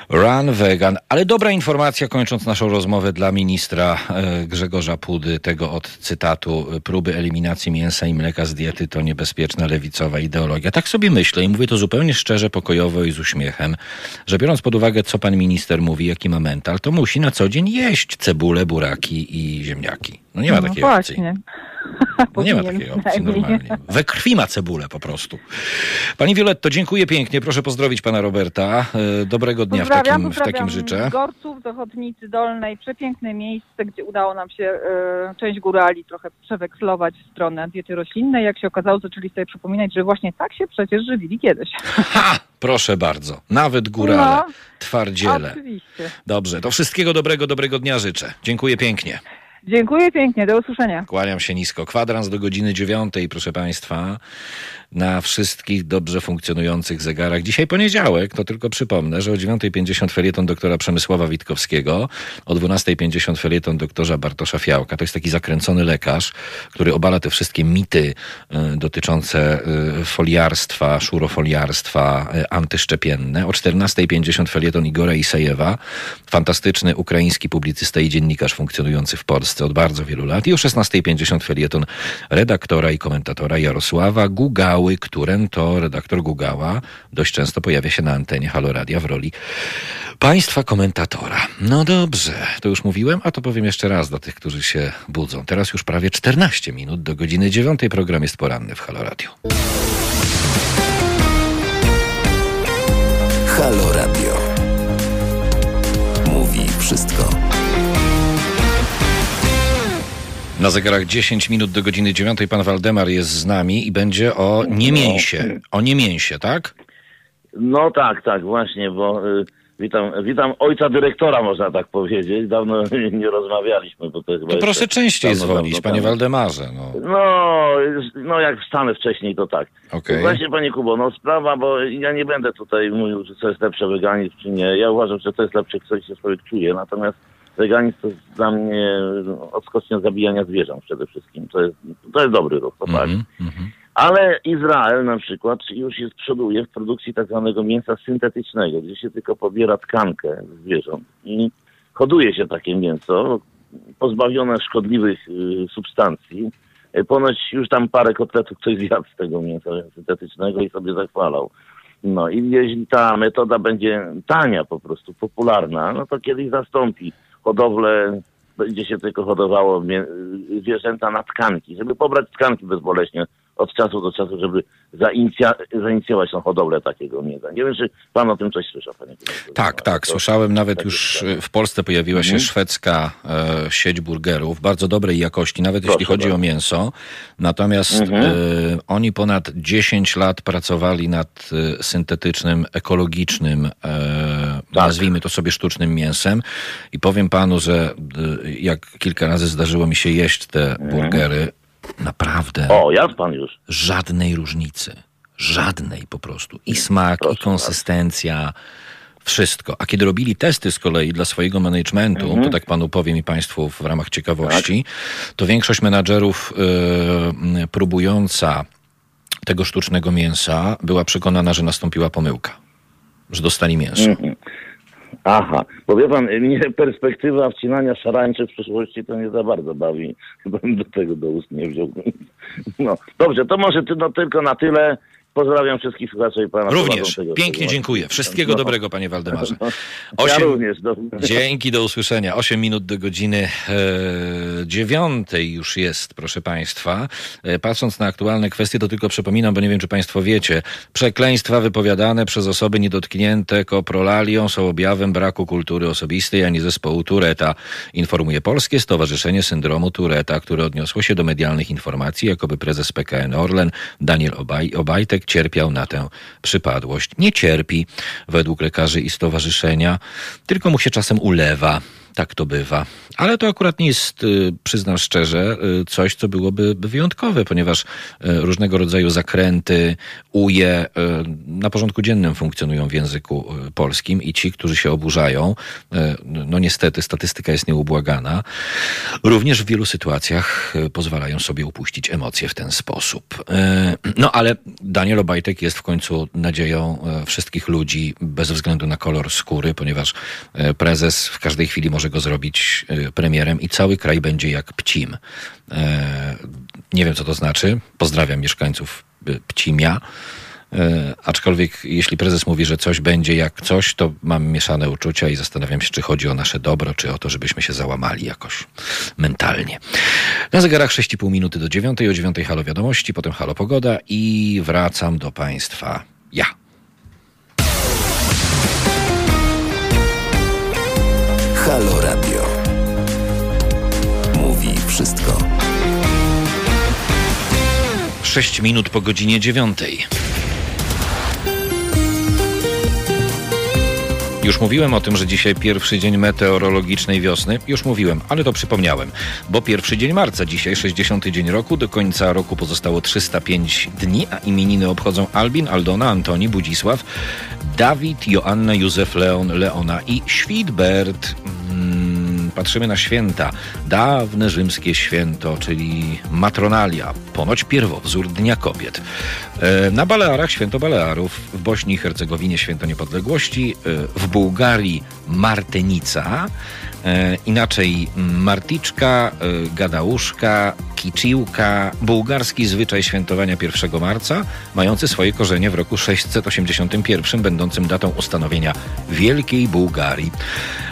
Run Vegan. Ale dobra informacja, kończąc naszą rozmowę dla ministra e, Grzegorza Pudy, tego od cytatu próby eliminacji mięsa i mleka z diety to niebezpieczna lewicowa ideologia. Tak sobie myślę i mówię to zupełnie szczerze, pokojowo i z uśmiechem, że biorąc pod uwagę, co pan minister mówi, jaki ma mental, to musi na co dzień jeść cebulę, buraki i ziemniaki. No nie ma no takiej opcji. No nie ma takiej opcji normalnie. We krwi ma cebulę po prostu. Pani Violetto, dziękuję pięknie. Proszę pozdrowić pana Roberta. E, dobrego dnia w takim, w takim życzę. Gorców, Zachodnicy Dolnej. Przepiękne miejsce, gdzie udało nam się y, część górali trochę przewekslować w stronę diety roślinnej. Jak się okazało, zaczęli sobie przypominać, że właśnie tak się przecież żywili kiedyś. Ha! Proszę bardzo. Nawet górale, no, twardziele. Oczywiście. Dobrze. To wszystkiego dobrego, dobrego dnia życzę. Dziękuję pięknie. Dziękuję pięknie, do usłyszenia. Kłaniam się nisko. Kwadrans do godziny dziewiątej, proszę Państwa, na wszystkich dobrze funkcjonujących zegarach. Dzisiaj poniedziałek, to tylko przypomnę, że o 9.50 felieton doktora Przemysława Witkowskiego, o 12.50 felieton doktorza Bartosza Fiałka. To jest taki zakręcony lekarz, który obala te wszystkie mity y, dotyczące y, foliarstwa, szurofoliarstwa y, antyszczepienne. O 14.50 felieton Igora Isajewa, fantastyczny ukraiński publicysta i dziennikarz funkcjonujący w Polsce od bardzo wielu lat. I o 16.50 felieton redaktora i komentatora Jarosława Którym to redaktor Gugała dość często pojawia się na antenie Haloradia w roli państwa komentatora. No dobrze, to już mówiłem, a to powiem jeszcze raz dla tych, którzy się budzą. Teraz już prawie 14 minut do godziny 9. Program jest poranny w Haloradio. Halo Radio. Mówi wszystko. Na zegarach 10 minut do godziny 9 pan Waldemar jest z nami i będzie o niemięsie. O niemięsie, tak? No tak, tak, właśnie, bo y, witam, witam ojca dyrektora, można tak powiedzieć. Dawno nie rozmawialiśmy, bo to chyba. To proszę częściej dawno, dzwonić, dawno panie. Waldemarze. No. No, no jak wstanę wcześniej, to tak. Okej. Właśnie, panie Kubo, no sprawa, bo ja nie będę tutaj mówił, czy co jest lepsze, weganizm, czy nie. Ja uważam, że to jest lepsze, coś się człowiek czuje, natomiast weganizm to jest dla mnie no, odskocznia zabijania zwierząt przede wszystkim. To jest, to jest dobry ruch, to. Mhm, mhm. Ale Izrael na przykład już jest przoduje w produkcji tak zwanego mięsa syntetycznego, gdzie się tylko pobiera tkankę zwierząt i hoduje się takie mięso pozbawione szkodliwych y, substancji. Y, Ponoć już tam parę kotletów ktoś zjadł z tego mięsa syntetycznego i sobie zachwalał. No i jeśli ta metoda będzie tania po prostu, popularna, no to kiedyś zastąpi hodowlę, będzie się tylko hodowało zwierzęta na tkanki, żeby pobrać tkanki bezboleśnie od czasu do czasu, żeby zainicja- zainicjować tą hodowlę takiego mięsa. Nie wiem, czy pan o tym coś słyszał, panie profesorze. Tak, tak. To- Słyszałem nawet już w Polsce pojawiła się Mhm. szwedzka e, sieć burgerów, bardzo dobrej jakości, nawet jeśli Proszę chodzi o mięso. Natomiast Mhm. e, oni ponad 10 lat pracowali nad e, syntetycznym, ekologicznym, e, Tak. nazwijmy to sobie sztucznym mięsem. I powiem panu, że e, jak kilka razy zdarzyło mi się jeść te burgery, naprawdę. O, jadł pan już. żadnej różnicy. Żadnej po prostu. I smak, Proszę i konsystencja, wszystko. A kiedy robili testy z kolei dla swojego managementu, Mhm. to tak panu powiem i państwu w ramach ciekawości, Tak. to większość menadżerów y, próbująca tego sztucznego mięsa była przekonana, że nastąpiła pomyłka. Że dostali mięso. Mhm. Aha, bo wie pan, mnie perspektywa wcinania szarańczy w przyszłości to nie za bardzo bawi. Chyba bym do tego do ust nie wziął. No, dobrze, to może ty, no, tylko na tyle. Pozdrawiam wszystkich słuchaczy i pana Również. Pięknie dziękuję. Wszystkiego No. dobrego, panie Waldemarze. Ja Osiem- również. Do... Dzięki, do usłyszenia. 8 minut do godziny e, dziewiątej już jest, proszę Państwa. E, patrząc na aktualne kwestie, to tylko przypominam, bo nie wiem, czy Państwo wiecie, przekleństwa wypowiadane przez osoby niedotknięte koprolalią są objawem braku kultury osobistej, ani zespołu Tureta, informuje Polskie Stowarzyszenie Syndromu Tureta, które odniosło się do medialnych informacji, jakoby prezes PKN Orlen Daniel Obaj, Obajtek cierpiał na tę przypadłość. Nie cierpi, według lekarzy i stowarzyszenia, tylko mu się czasem ulewa. Tak to bywa. Ale to akurat nie jest, y, przyznam szczerze, y, coś, co byłoby wyjątkowe, ponieważ y, różnego rodzaju zakręty, uje na porządku dziennym funkcjonują w języku polskim i ci, którzy się oburzają, no niestety statystyka jest nieubłagana, również w wielu sytuacjach pozwalają sobie upuścić emocje w ten sposób. No ale Daniel Obajtek jest w końcu nadzieją wszystkich ludzi bez względu na kolor skóry, ponieważ prezes w każdej chwili może go zrobić y, premierem i cały kraj będzie jak Pcim. Y, Nie wiem, co to znaczy. Pozdrawiam mieszkańców y, Pcimia. E, aczkolwiek jeśli prezes mówi, że coś będzie jak coś, to mam mieszane uczucia i zastanawiam się, czy chodzi o nasze dobro, czy o to, żebyśmy się załamali jakoś mentalnie. Na zegarach 6,5 minuty do 9, o 9 halo wiadomości, potem halo pogoda i wracam do Państwa. Ja. Halo Radio. Mówi wszystko. 6 minut po godzinie 9. Już mówiłem o tym, że dzisiaj pierwszy dzień meteorologicznej wiosny. Już mówiłem, ale to przypomniałem. Bo pierwszy dzień marca, dzisiaj 60 dzień roku. Do końca roku pozostało 305 dni, a imieniny obchodzą Albin, Aldona, Antoni, Budzisław, Dawid, Joanna, Józef, Leon, Leona i Świdbert. Mm, patrzymy na święta. Dawne rzymskie święto, czyli matronalia, ponoć pierwowzór Dnia Kobiet. E, na Balearach święto Balearów, w Bośni i Hercegowinie święto niepodległości, e, w Bułgarii Martenica, e, inaczej Marticzka, Gadałuszka, Kiciłka, bułgarski zwyczaj świętowania 1 marca, mający swoje korzenie w roku 681, będącym datą ustanowienia Wielkiej Bułgarii.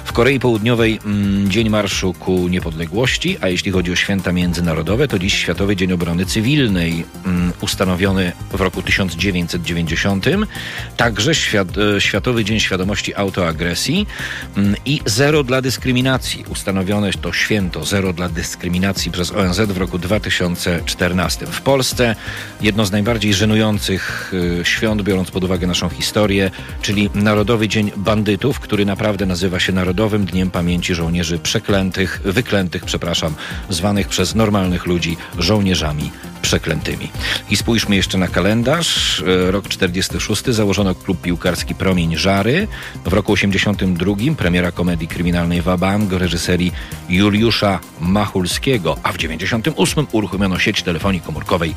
W Korei Południowej mm, Dzień Marszu ku Niepodległości, a jeśli chodzi o święta międzynarodowe, to dziś Światowy Dzień Obrony Cywilnej, mm, ustanowiony w roku 1990, także świat, e, Światowy Dzień Świadomości Autoagresji mm, i Zero dla Dyskryminacji, ustanowione to święto Zero dla Dyskryminacji przez ONZ w roku 2014. W Polsce jedno z najbardziej żenujących e, świąt, biorąc pod uwagę naszą historię, czyli Narodowy Dzień Bandytów, który naprawdę nazywa się Narodowy Narodowym Dniem Pamięci Żołnierzy Przeklętych, Wyklętych, przepraszam, zwanych przez normalnych ludzi żołnierzami przeklętymi. I spójrzmy jeszcze na kalendarz. E, rok 46 założono klub piłkarski Promień Żary. W roku 82 premiera komedii kryminalnej Wabang reżyserii Juliusza Machulskiego, a w 98 uruchomiono sieć telefonii komórkowej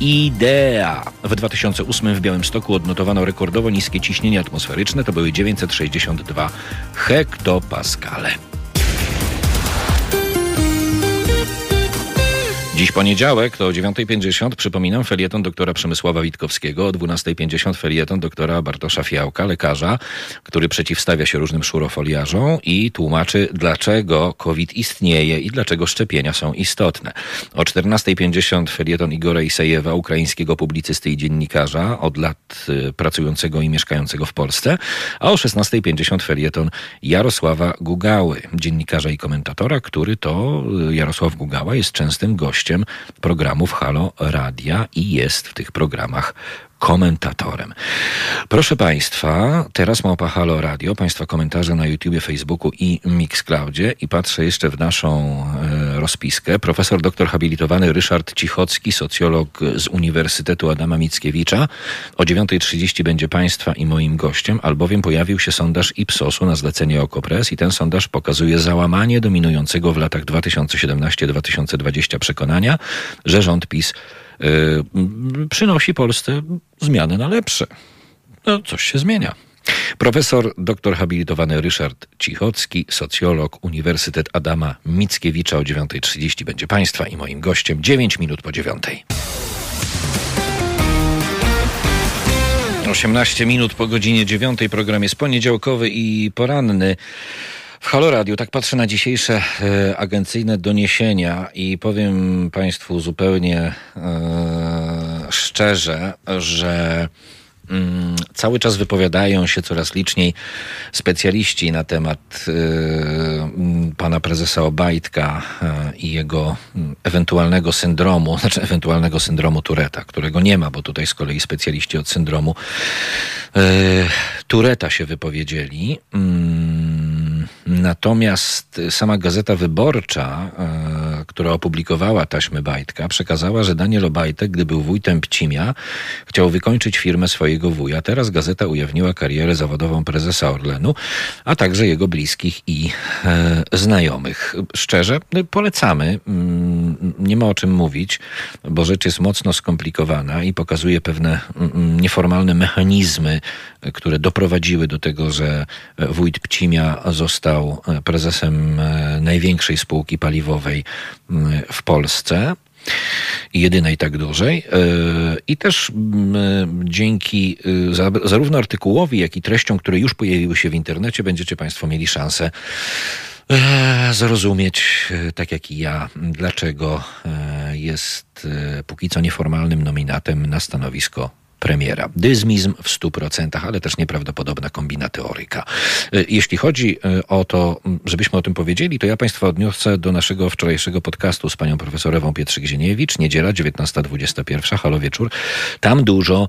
Idea. W 2008 w Białymstoku odnotowano rekordowo niskie ciśnienie atmosferyczne, to były 962 hektopaskale. Dziś poniedziałek to o 9.50 przypominam felieton doktora Przemysława Witkowskiego, o 12.50 felieton doktora Bartosza Fiałka, lekarza, który przeciwstawia się różnym szurofoliarzom i tłumaczy, dlaczego COVID istnieje i dlaczego szczepienia są istotne. O 14.50 felieton Igora Isejewa, ukraińskiego publicysty i dziennikarza, od lat y, pracującego i mieszkającego w Polsce, a o 16.50 felieton Jarosława Gugały, dziennikarza i komentatora, który to y, Jarosław Gugała jest częstym gościem gościem programów Halo Radia i jest w tych programach komentatorem. Proszę Państwa, teraz małpa Halo Radio, Państwa komentarze na YouTubie, Facebooku i Mixcloudzie i patrzę jeszcze w naszą e, rozpiskę. Profesor doktor habilitowany Ryszard Cichocki, socjolog z Uniwersytetu Adama Mickiewicza. O 9.30 będzie Państwa i moim gościem, albowiem pojawił się sondaż Ipsosu na zlecenie Okopres i ten sondaż pokazuje załamanie dominującego w latach 2017-2020 przekonania, że rząd PiS przynosi Polsce zmiany na lepsze. No, coś się zmienia. Profesor doktor habilitowany Ryszard Cichocki, socjolog, Uniwersytet Adama Mickiewicza o 9.30 będzie Państwa i moim gościem 9 minut po 9. 18 minut po godzinie 9. Program jest poniedziałkowy i poranny. W Halo Radio tak patrzę na dzisiejsze e, agencyjne doniesienia i powiem Państwu zupełnie e, szczerze, że mm, cały czas wypowiadają się coraz liczniej specjaliści na temat y, pana prezesa Obajtka y, i jego ewentualnego syndromu, znaczy ewentualnego syndromu Tureta, którego nie ma, bo tutaj z kolei specjaliści od syndromu y, Tureta się wypowiedzieli. Mm, natomiast sama Gazeta Wyborcza, e, która opublikowała taśmy Bajtka, przekazała, że Daniel Obajtek, gdy był wójtem Pcimia, chciał wykończyć firmę swojego wuja. Teraz gazeta ujawniła karierę zawodową prezesa Orlenu, a także jego bliskich i e, znajomych. Szczerze, polecamy. Mm, nie ma o czym mówić, bo rzecz jest mocno skomplikowana i pokazuje pewne mm, nieformalne mechanizmy, które doprowadziły do tego, że wójt Pcimia został prezesem e, największej spółki paliwowej w Polsce jedynej tak dużej. E, I też dzięki e, zarówno artykułowi, jak i treściom, które już pojawiły się w internecie, będziecie Państwo mieli szansę zrozumieć, tak jak i ja, dlaczego jest póki co nieformalnym nominatem na stanowisko premiera. Dyzmizm w 100%, ale też nieprawdopodobna kombina teoryka. E, jeśli chodzi e, o to, żebyśmy o tym powiedzieli, to ja Państwa odniosę do naszego wczorajszego podcastu z panią profesor Ewą Pietrzyk-Zieniewicz, niedziela 19.21, halo wieczór. Tam dużo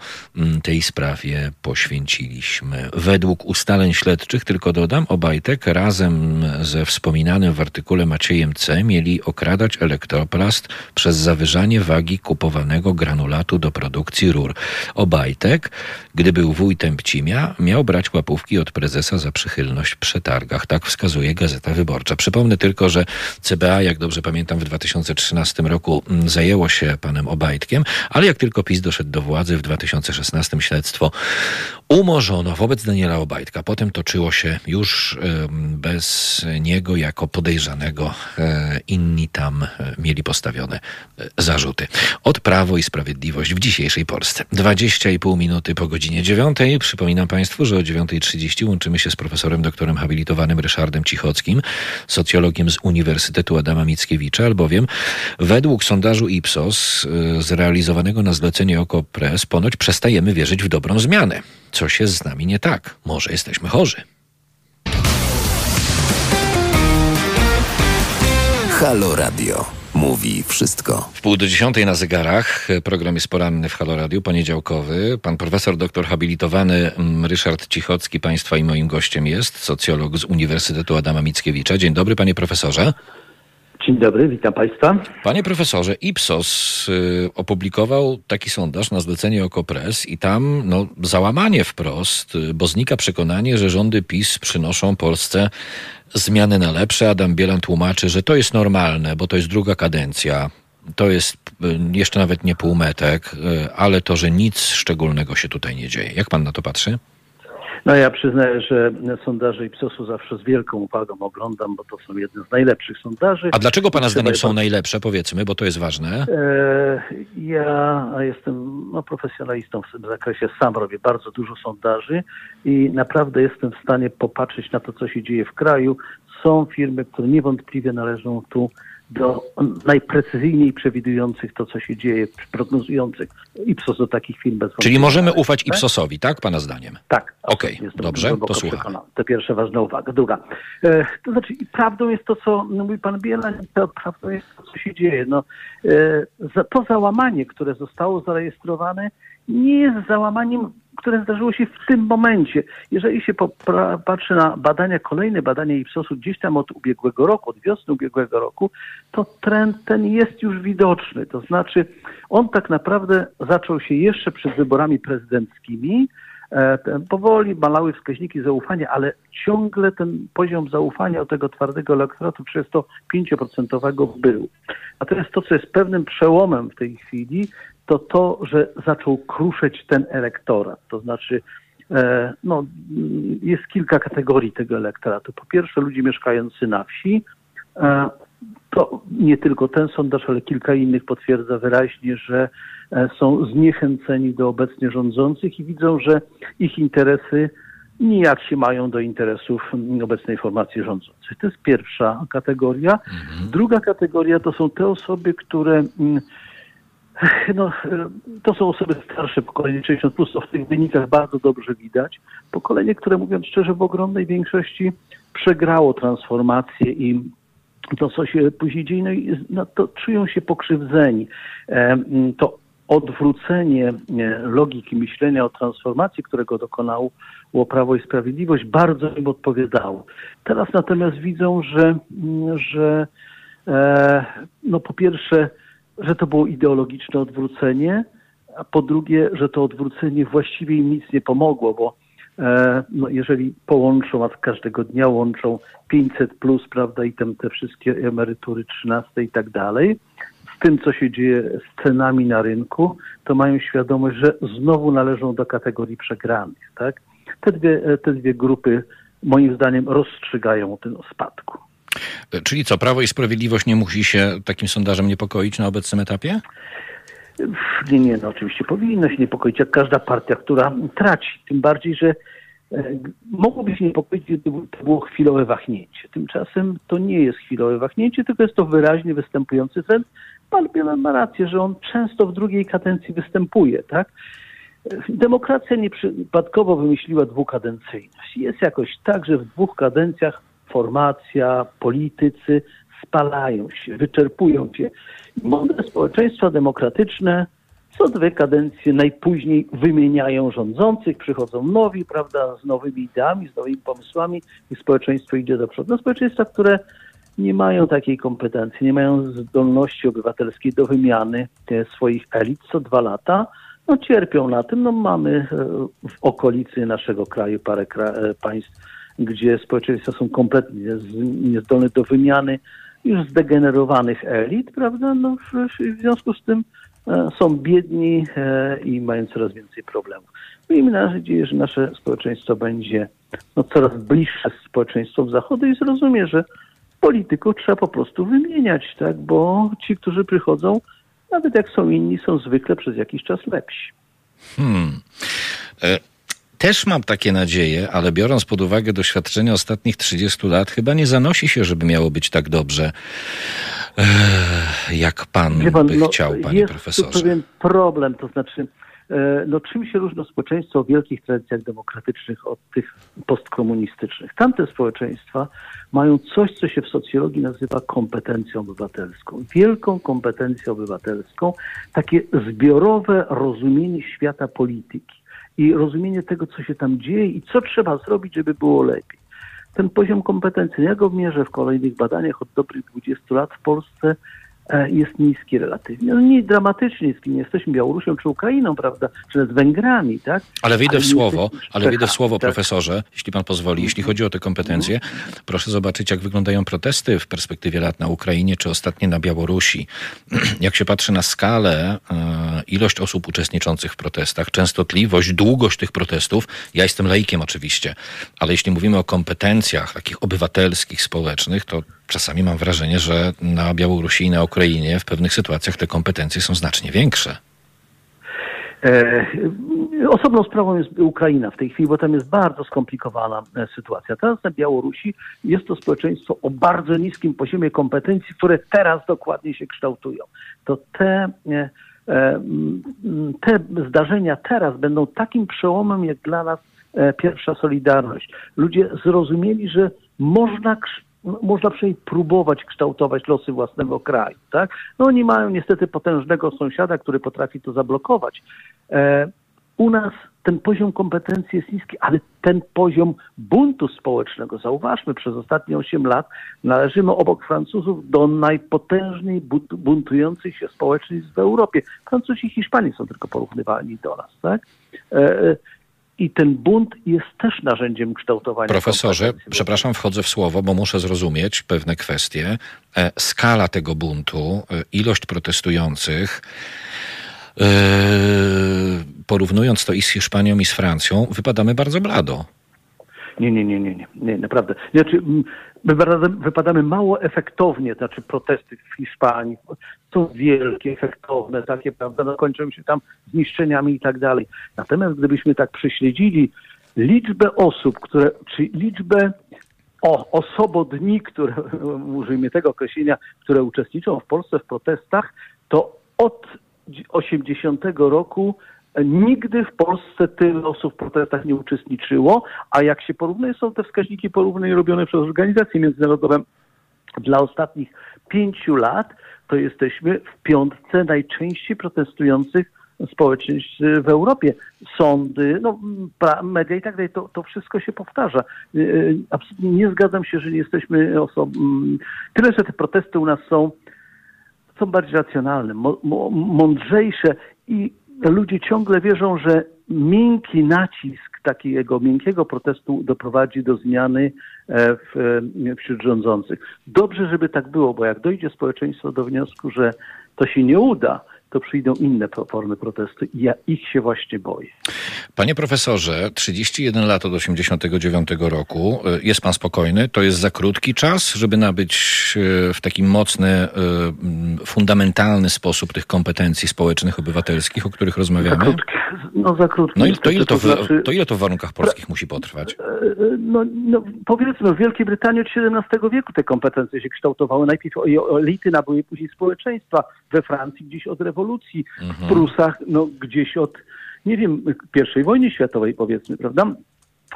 tej sprawie poświęciliśmy. Według ustaleń śledczych, tylko dodam, Obajtek razem ze wspominanym w artykule Maciejem C. mieli okradać elektroplast przez zawyżanie wagi kupowanego granulatu do produkcji rur. Obajtek, gdy był wójtem Pcimia, miał brać łapówki od prezesa za przychylność w przetargach. Tak wskazuje Gazeta Wyborcza. Przypomnę tylko, że CBA, jak dobrze pamiętam, w 2013 roku mm, zajęło się panem Obajtkiem, ale jak tylko PiS doszedł do władzy w 2016 śledztwo umorzono wobec Daniela Obajtka. Potem toczyło się już bez niego jako podejrzanego. E, inni tam e, mieli postawione e, zarzuty. Od Prawo i Sprawiedliwość w dzisiejszej Polsce. 20,5 minuty po godzinie 9. Przypominam Państwu, że o 9.30 łączymy się z profesorem doktorem habilitowanym Ryszardem Cichockim, socjologiem z Uniwersytetu Adama Mickiewicza, albowiem według sondażu Ipsos zrealizowanego na zlecenie OKO.press ponoć przestajemy wierzyć w dobrą zmianę. Coś jest z nami nie tak. Może jesteśmy chorzy. Halo Radio. Mówi wszystko. W pół do dziesiątej na zegarach. Program jest poranny w Halo Radio, poniedziałkowy. Pan profesor doktor habilitowany mm, Ryszard Cichocki, państwa i moim gościem jest, socjolog z Uniwersytetu Adama Mickiewicza. Dzień dobry, panie profesorze. Dzień dobry, witam Państwa. Panie profesorze, Ipsos y, opublikował taki sondaż na zlecenie Okopres i tam no, załamanie wprost, y, bo znika przekonanie, że rządy PiS przynoszą Polsce zmiany na lepsze. Adam Bielan tłumaczy, że to jest normalne, bo to jest druga kadencja. To jest y, jeszcze nawet nie półmetek, ale to, że nic szczególnego się tutaj nie dzieje. Jak pan na to patrzy? No ja przyznaję, że sondaże Ipsosu zawsze z wielką uwagą oglądam, bo to są jedne z najlepszych sondaży. A dlaczego Pana zdaniem są najlepsze, powiedzmy, bo to jest ważne? E, ja jestem no, profesjonalistą w tym zakresie, sam robię bardzo dużo sondaży i naprawdę jestem w stanie popatrzeć na to, co się dzieje w kraju. Są firmy, które niewątpliwie należą tu do najprecyzyjniej przewidujących to, co się dzieje, prognozujących Ipsos do takich firm bez Czyli możemy ufać Ipsosowi, tak, Pana zdaniem? Tak. Okej, okay, dobrze, to słucham. To pierwsza ważna uwaga. Druga, e, to znaczy prawdą jest to, co mówi Pan Bielan, to prawdą jest to, co się dzieje. No, e, to załamanie, które zostało zarejestrowane, nie jest załamaniem które zdarzyło się w tym momencie. Jeżeli się patrzy na badania, kolejne badania Ipsosu gdzieś tam od ubiegłego roku, od wiosny ubiegłego roku, to trend ten jest już widoczny. To znaczy on tak naprawdę zaczął się jeszcze przed wyborami prezydenckimi, e, powoli malały wskaźniki zaufania, ale ciągle ten poziom zaufania od tego twardego elektoratu 35% był. Natomiast to, co jest pewnym przełomem w tej chwili, to to, że zaczął kruszyć ten elektorat. To znaczy, e, no, jest kilka kategorii tego elektoratu. Po pierwsze, ludzie mieszkający na wsi. E, to nie tylko ten sondaż, ale kilka innych potwierdza wyraźnie, że e, są zniechęceni do obecnie rządzących i widzą, że ich interesy nijak się mają do interesów obecnej formacji rządzącej. To jest pierwsza kategoria. Mhm. Druga kategoria to są te osoby, które mm, no, to są osoby starsze, pokolenie 60 plus, to w tych wynikach bardzo dobrze widać. Pokolenie, które mówiąc szczerze, w ogromnej większości przegrało transformację i to, co się później dzieje, no, i, no to czują się pokrzywdzeni. To odwrócenie e, logiki myślenia o transformacji, którego dokonało Prawo i Sprawiedliwość, bardzo im odpowiadało. Teraz natomiast widzą, że, że e, no po pierwsze że to było ideologiczne odwrócenie, a po drugie, że to odwrócenie właściwie im nic nie pomogło, bo e, no, jeżeli połączą, a każdego dnia łączą 500 plus, prawda, i tam te wszystkie emerytury 13 i tak dalej, z tym, co się dzieje z cenami na rynku, to mają świadomość, że znowu należą do kategorii przegranych, tak? Te dwie, te dwie grupy moim zdaniem rozstrzygają o tym spadku. Czyli co, Prawo i Sprawiedliwość nie musi się takim sondażem niepokoić na obecnym etapie? Nie, nie, no oczywiście powinno się niepokoić, jak każda partia, która traci. Tym bardziej, że e, mogłoby się niepokoić, gdyby to było chwilowe wahnięcie. Tymczasem to nie jest chwilowe wahnięcie, tylko jest to wyraźnie występujący trend. Pan Bielan ma rację, że on często w drugiej kadencji występuje, tak? Demokracja nieprzypadkowo wymyśliła dwukadencyjność. Jest jakoś tak, że w dwóch kadencjach formacja, politycy spalają się, wyczerpują się. Mądre społeczeństwa demokratyczne co dwie kadencje najpóźniej wymieniają rządzących, przychodzą nowi, prawda, z nowymi ideami, z nowymi pomysłami i społeczeństwo idzie do przodu. No, społeczeństwa, które nie mają takiej kompetencji, nie mają zdolności obywatelskiej do wymiany swoich elit co dwa lata, no cierpią na tym. No mamy e, w okolicy naszego kraju parę kra- państw, gdzie społeczeństwa są kompletnie niezdolne do wymiany już zdegenerowanych elit, prawda? No w, związku z tym e, są biedni e, i mają coraz więcej problemów. Miejmy nadzieję, że nasze społeczeństwo będzie no, coraz bliższe społeczeństwom Zachodu i zrozumie, że polityków trzeba po prostu wymieniać, tak? Bo ci, którzy przychodzą, nawet jak są inni, są zwykle przez jakiś czas lepsi. Hmm. Też mam takie nadzieje, ale biorąc pod uwagę doświadczenia ostatnich 30 lat, chyba nie zanosi się, żeby miało być tak dobrze, jak pan, pan by no, chciał, panie jest profesorze. Jest pewien problem, to znaczy E, no czym się różnią społeczeństwa o wielkich tradycjach demokratycznych od tych postkomunistycznych? Tamte społeczeństwa mają coś, co się w socjologii nazywa kompetencją obywatelską. Wielką kompetencją obywatelską, takie zbiorowe rozumienie świata polityki i rozumienie tego, co się tam dzieje i co trzeba zrobić, żeby było lepiej. Ten poziom kompetencji, ja go mierzę w kolejnych badaniach od dobrych 20 lat w Polsce, jest niski relatywnie. No nie dramatycznie niski, nie jesteśmy Białorusią czy Ukrainą, prawda, czy nawet Węgrami, tak? Ale wyjdę w słowo, ale wyjdę w słowo, tak? profesorze, jeśli pan pozwoli, jeśli chodzi o te kompetencje, proszę zobaczyć, jak wyglądają protesty w perspektywie lat na Ukrainie, czy ostatnie na Białorusi. Jak się patrzy na skalę, e, ilość osób uczestniczących w protestach, częstotliwość, długość tych protestów, ja jestem laikiem oczywiście, ale jeśli mówimy o kompetencjach takich obywatelskich, społecznych, to czasami mam wrażenie, że na Białorusi i na Ukrainie w pewnych sytuacjach te kompetencje są znacznie większe. E, osobną sprawą jest Ukraina w tej chwili, bo tam jest bardzo skomplikowana e, sytuacja. Teraz na Białorusi jest to społeczeństwo o bardzo niskim poziomie kompetencji, które teraz dokładnie się kształtują. To te, e, te zdarzenia teraz będą takim przełomem, jak dla nas pierwsza Solidarność. Ludzie zrozumieli, że można można przynajmniej próbować kształtować losy własnego kraju. Tak? No oni mają niestety potężnego sąsiada, który potrafi to zablokować. E, u nas ten poziom kompetencji jest niski, ale ten poziom buntu społecznego, zauważmy, przez ostatnie 8 lat należymy obok Francuzów do najpotężniej buntujących się społeczeństw w Europie. Francuzi i Hiszpanie są tylko porównywalni do nas. Tak? I ten bunt jest też narzędziem kształtowania. Profesorze, przepraszam, wchodzę w słowo, bo muszę zrozumieć pewne kwestie. E, skala tego buntu, e, ilość protestujących, e, porównując to i z Hiszpanią, i z Francją, wypadamy bardzo blado. Nie, nie, nie, nie, nie, nie naprawdę. Znaczy, wypadamy mało efektownie, znaczy protesty w Hiszpanii są wielkie, efektowne, takie, prawda, no kończą się tam zniszczeniami i tak dalej. Natomiast gdybyśmy tak prześledzili liczbę osób, które, czy liczbę o, osobodni, które, użyjmy tego określenia, które uczestniczą w Polsce w protestach, to od 80 roku Nigdy w Polsce tyle osób w protestach nie uczestniczyło, a jak się porównuje, są te wskaźniki porównania robione przez organizacje międzynarodowe dla ostatnich pięciu lat, to jesteśmy w piątce najczęściej protestujących społeczeństw w Europie. Sądy, no, media i tak dalej, to, to wszystko się powtarza. Y, y, absolutnie nie zgadzam się, że nie jesteśmy osobą. Mm, tyle, że te protesty u nas są, są bardziej racjonalne, mądrzejsze i ludzie ciągle wierzą, że miękki nacisk takiego miękkiego protestu doprowadzi do zmiany e, w, e, wśród rządzących. Dobrze, żeby tak było, bo jak dojdzie społeczeństwo do wniosku, że to się nie uda, to przyjdą inne formy protestu i ja ich się właśnie boję. Panie profesorze, 31 lat od 89 roku. Jest pan spokojny? To jest za krótki czas, żeby nabyć e, w taki mocny, e, fundamentalny sposób tych kompetencji społecznych, obywatelskich, o których rozmawiamy? Za krótki. No za krótki. No i to, ile to, w, znaczy... to ile to w warunkach polskich musi potrwać? E, no, no powiedzmy, w Wielkiej Brytanii od XVII wieku te kompetencje się kształtowały. Najpierw elity nabyły, później społeczeństwa. We Francji gdzieś od rewolucji, mhm. w Prusach no, gdzieś od nie wiem, pierwszej wojny światowej powiedzmy, prawda?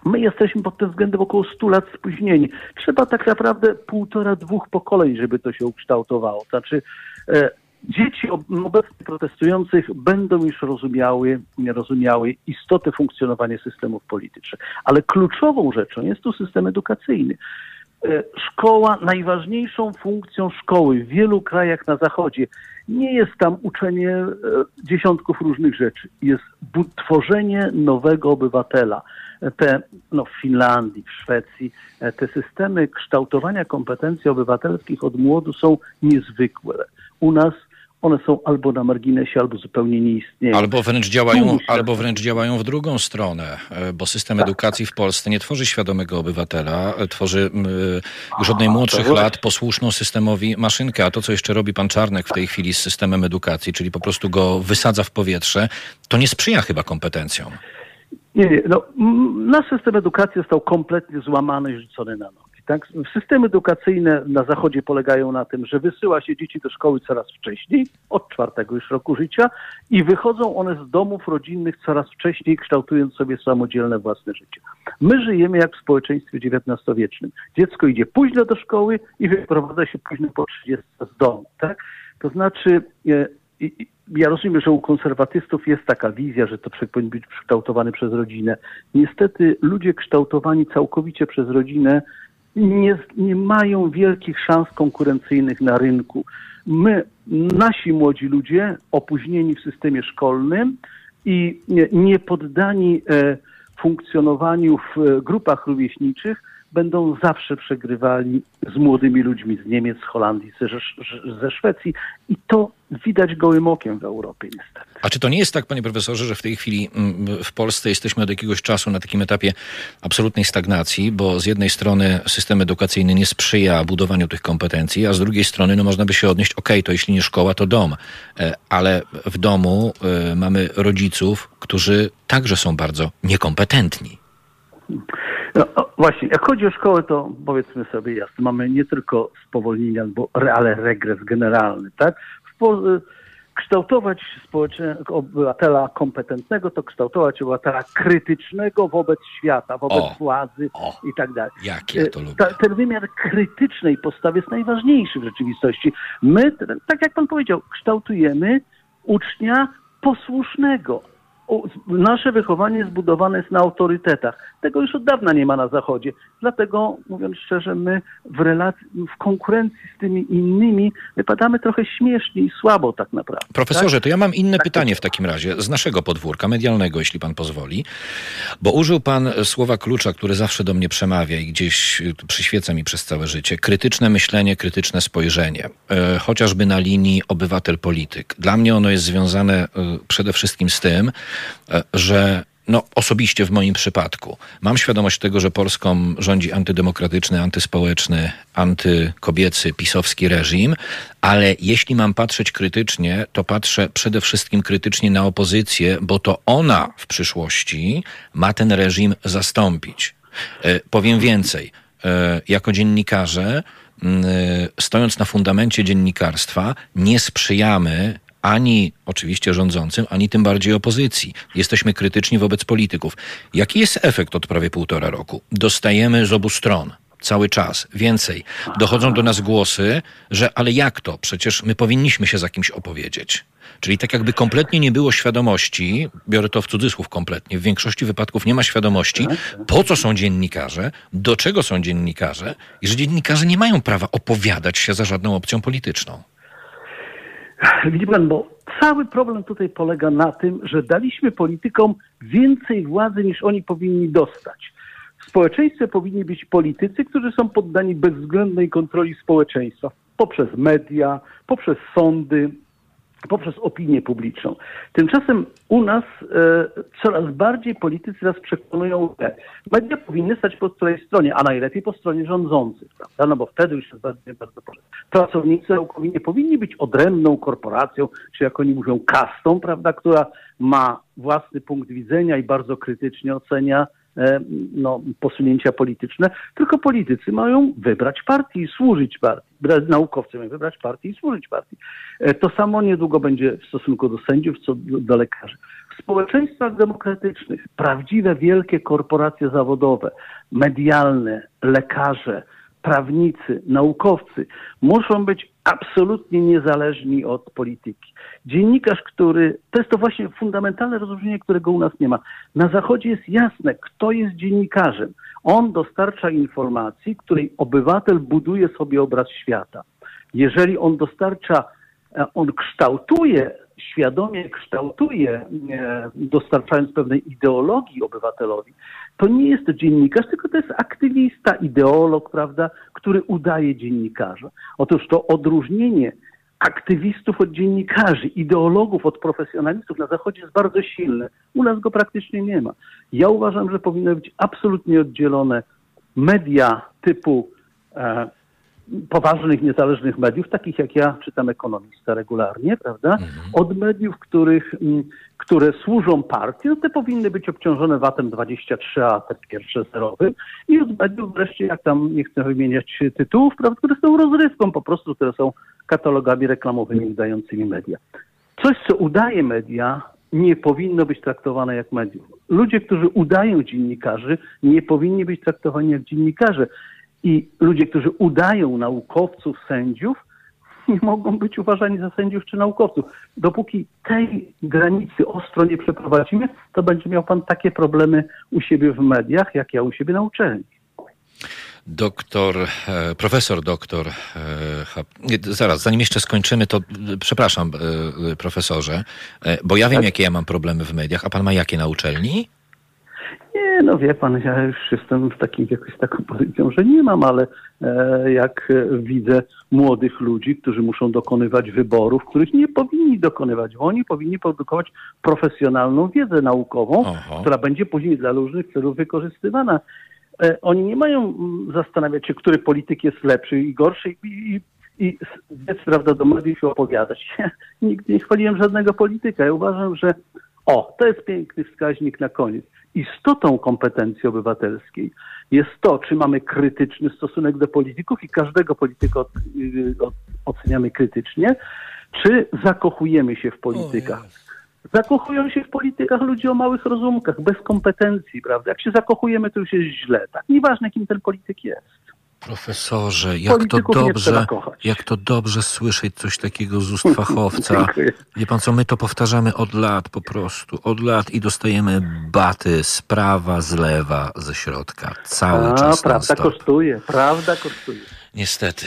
My jesteśmy pod tym względem około 100 lat spóźnieni. Trzeba tak naprawdę półtora, dwóch pokoleń, żeby to się ukształtowało. Znaczy, e, dzieci obecnie protestujących będą już rozumiały, rozumiały istotę funkcjonowania systemów politycznych. Ale kluczową rzeczą jest tu system edukacyjny. E, szkoła, najważniejszą funkcją szkoły w wielu krajach na Zachodzie nie jest tam uczenie e, dziesiątków różnych rzeczy. Jest tworzenie nowego obywatela. Te, no, w Finlandii, w Szwecji, e, te systemy kształtowania kompetencji obywatelskich od młodu są niezwykłe. U nas one są albo na marginesie, albo zupełnie nie istnieją. Albo wręcz działają, albo wręcz działają w drugą stronę, e, bo system tak. edukacji w Polsce nie tworzy świadomego obywatela, e, tworzy już od najmłodszych lat posłuszną systemowi maszynkę, a to, co jeszcze robi pan Czarnek w tej chwili z systemem edukacji, czyli po prostu go wysadza w powietrze, to nie sprzyja chyba kompetencjom. Nie, nie. No, nasz system edukacji został kompletnie złamany i rzucony na nogi. Tak? Systemy edukacyjne na Zachodzie polegają na tym, że wysyła się dzieci do szkoły coraz wcześniej, od czwartego już roku życia i wychodzą one z domów rodzinnych coraz wcześniej, kształtując sobie samodzielne własne życie. My żyjemy jak w społeczeństwie XIX-wiecznym. Dziecko idzie późno do szkoły i wyprowadza się późno po 30 z domu. Tak? To znaczy e, ja rozumiem, że u konserwatystów jest taka wizja, że to powinien być kształtowany przez rodzinę. Niestety ludzie kształtowani całkowicie przez rodzinę nie, nie mają wielkich szans konkurencyjnych na rynku. My, nasi młodzi ludzie, opóźnieni w systemie szkolnym i nie, nie poddani e, funkcjonowaniu w e, grupach rówieśniczych, będą zawsze przegrywali z młodymi ludźmi z Niemiec, z Holandii, ze, ze Szwecji i to widać gołym okiem w Europie niestety. A czy to nie jest tak, panie profesorze, że w tej chwili mm, w Polsce jesteśmy od jakiegoś czasu na takim etapie absolutnej stagnacji, bo z jednej strony system edukacyjny nie sprzyja budowaniu tych kompetencji, a z drugiej strony no można by się odnieść, ok, to jeśli nie szkoła, to dom, e, ale w domu e, mamy rodziców, którzy także są bardzo niekompetentni. No, właśnie, jak chodzi o szkołę, to powiedzmy sobie jasno, mamy nie tylko spowolnienie, ale regres generalny, tak? Kształtować obywatela kompetentnego, to kształtować obywatela krytycznego wobec świata, wobec o, władzy o, i tak dalej. Jak ja to lubię. Ta, ten wymiar krytycznej postawy jest najważniejszy w rzeczywistości. My, tak jak pan powiedział, kształtujemy ucznia posłusznego, nasze wychowanie zbudowane jest na autorytetach. Tego już od dawna nie ma na Zachodzie. Dlatego, mówiąc szczerze, my w, relacji, w konkurencji z tymi innymi wypadamy trochę śmiesznie i słabo tak naprawdę. Profesorze, tak? to ja mam inne tak pytanie w takim razie, z naszego podwórka medialnego, jeśli pan pozwoli. Bo użył pan słowa klucza, które zawsze do mnie przemawia i gdzieś przyświeca mi przez całe życie. Krytyczne myślenie, krytyczne spojrzenie. E, chociażby na linii obywatel-polityk. Dla mnie ono jest związane e, przede wszystkim z tym, że no, osobiście w moim przypadku mam świadomość tego, że Polską rządzi antydemokratyczny, antyspołeczny, antykobiecy, pisowski reżim, ale jeśli mam patrzeć krytycznie, to patrzę przede wszystkim krytycznie na opozycję, bo to ona w przyszłości ma ten reżim zastąpić. E, powiem więcej. E, jako dziennikarze, stojąc na fundamencie dziennikarstwa, nie sprzyjamy ani oczywiście rządzącym, ani tym bardziej opozycji. Jesteśmy krytyczni wobec polityków. Jaki jest efekt od prawie półtora roku? Dostajemy z obu stron cały czas, więcej. Dochodzą do nas głosy, że ale jak to? Przecież my powinniśmy się za kimś opowiedzieć. Czyli tak jakby kompletnie nie było świadomości, biorę to w cudzysłów kompletnie, w większości wypadków nie ma świadomości, po co są dziennikarze, do czego są dziennikarze i że dziennikarze nie mają prawa opowiadać się za żadną opcją polityczną. Widzi pan, bo cały problem tutaj polega na tym, że daliśmy politykom więcej władzy niż oni powinni dostać. W społeczeństwie powinni być politycy, którzy są poddani bezwzględnej kontroli społeczeństwa poprzez media, poprzez sądy, poprzez opinię publiczną. Tymczasem u nas e, coraz bardziej politycy nas przekonują, że media powinny stać po której stronie, a najlepiej po stronie rządzących, prawda? No bo wtedy już jest bardzo, bardzo proste. Pracownicy naukowi nie powinni być odrębną korporacją, czy jak oni mówią, kastą, prawda, która ma własny punkt widzenia i bardzo krytycznie ocenia no, posunięcia polityczne, tylko politycy mają wybrać partię i służyć partii. Naukowcy mają wybrać partię i służyć partii. E, to samo niedługo będzie w stosunku do sędziów, co do, do lekarzy. W społeczeństwach demokratycznych prawdziwe wielkie korporacje zawodowe, medialne, lekarze, prawnicy, naukowcy muszą być absolutnie niezależni od polityki. Dziennikarz, który, to jest to właśnie fundamentalne rozróżnienie, którego u nas nie ma. Na Zachodzie jest jasne, kto jest dziennikarzem. On dostarcza informacji, której obywatel buduje sobie obraz świata. Jeżeli on dostarcza, e, on kształtuje świadomie kształtuje, e, dostarczając pewnej ideologii obywatelowi, to nie jest dziennikarz, tylko to jest aktywista, ideolog, prawda, który udaje dziennikarza. Otóż to odróżnienie aktywistów od dziennikarzy, ideologów od profesjonalistów na Zachodzie jest bardzo silne. U nas go praktycznie nie ma. Ja uważam, że powinny być absolutnie oddzielone media typu e, poważnych, niezależnych mediów, takich jak ja czytam ekonomista regularnie, prawda, mhm. od mediów, których, mm, które służą partii, no te powinny być obciążone VAT-em 23A, te pierwsze zerowy, i od mediów wreszcie, jak tam, nie chcę wymieniać tytułów, prawda, które są rozrywką po prostu, które są katalogami reklamowymi dającymi media. Coś, co udaje media, nie powinno być traktowane jak mediów. Ludzie, którzy udają dziennikarzy, nie powinni być traktowani jak dziennikarze. I ludzie, którzy udają naukowców, sędziów, nie mogą być uważani za sędziów czy naukowców. Dopóki tej granicy ostro nie przeprowadzimy, to będzie miał pan takie problemy u siebie w mediach, jak ja u siebie na uczelni. Doktor, e, profesor doktor, e, zaraz, zanim jeszcze skończymy, to e, przepraszam, profesorze, bo ja wiem, tak? jakie ja mam problemy w mediach, a pan ma jakie na uczelni? Nie, no wie pan, ja już jestem w takim jakoś taką pozycją, że nie mam, ale e, jak widzę młodych ludzi, którzy muszą dokonywać wyborów, których nie powinni dokonywać. Oni powinni produkować profesjonalną wiedzę naukową, Aha. która będzie później dla różnych celów wykorzystywana. E, oni nie mają zastanawiać się, który polityk jest lepszy i gorszy i, i i biec, prawda, do mediów i opowiadać. Ja nigdy nie chwaliłem żadnego polityka. Ja uważam, że o, to jest piękny wskaźnik na koniec istotą kompetencji obywatelskiej jest to, czy mamy krytyczny stosunek do polityków i każdego polityka y, oceniamy krytycznie, czy zakochujemy się w politykach. Zakochują się w politykach ludzie o małych rozumkach, bez kompetencji, prawda? Jak się zakochujemy, to już jest źle. Tak, nieważne, kim ten polityk jest. Profesorze, jak to dobrze, jak to dobrze słyszeć coś takiego z ust fachowca. Wie pan co, my to powtarzamy od lat po prostu, od lat i dostajemy baty z prawa, z lewa, ze środka. Cały A, czas. Prawda kosztuje, prawda kosztuje. Niestety.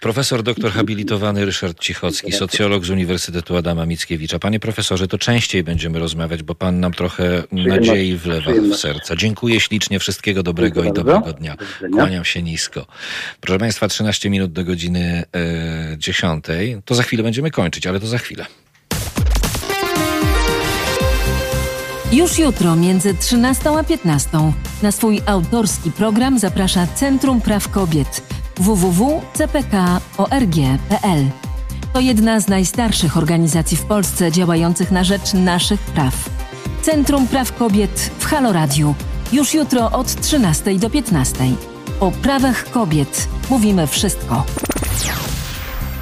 Profesor doktor habilitowany Ryszard Cichocki, socjolog z Uniwersytetu Adama Mickiewicza. Panie profesorze, to częściej będziemy rozmawiać, bo pan nam trochę nadziei wlewa w serca. Dziękuję ślicznie, wszystkiego dobrego i dobrego dnia. Kłaniam się nisko. Proszę Państwa, 13 minut do godziny e, 10. To za chwilę będziemy kończyć, ale to za chwilę. Już jutro między 13 a 15 na swój autorski program zaprasza Centrum Praw Kobiet www.cpk.org.pl. To jedna z najstarszych organizacji w Polsce działających na rzecz naszych praw. Centrum Praw Kobiet w Halo Radio. Już jutro od 13 do 15. O prawach kobiet mówimy wszystko.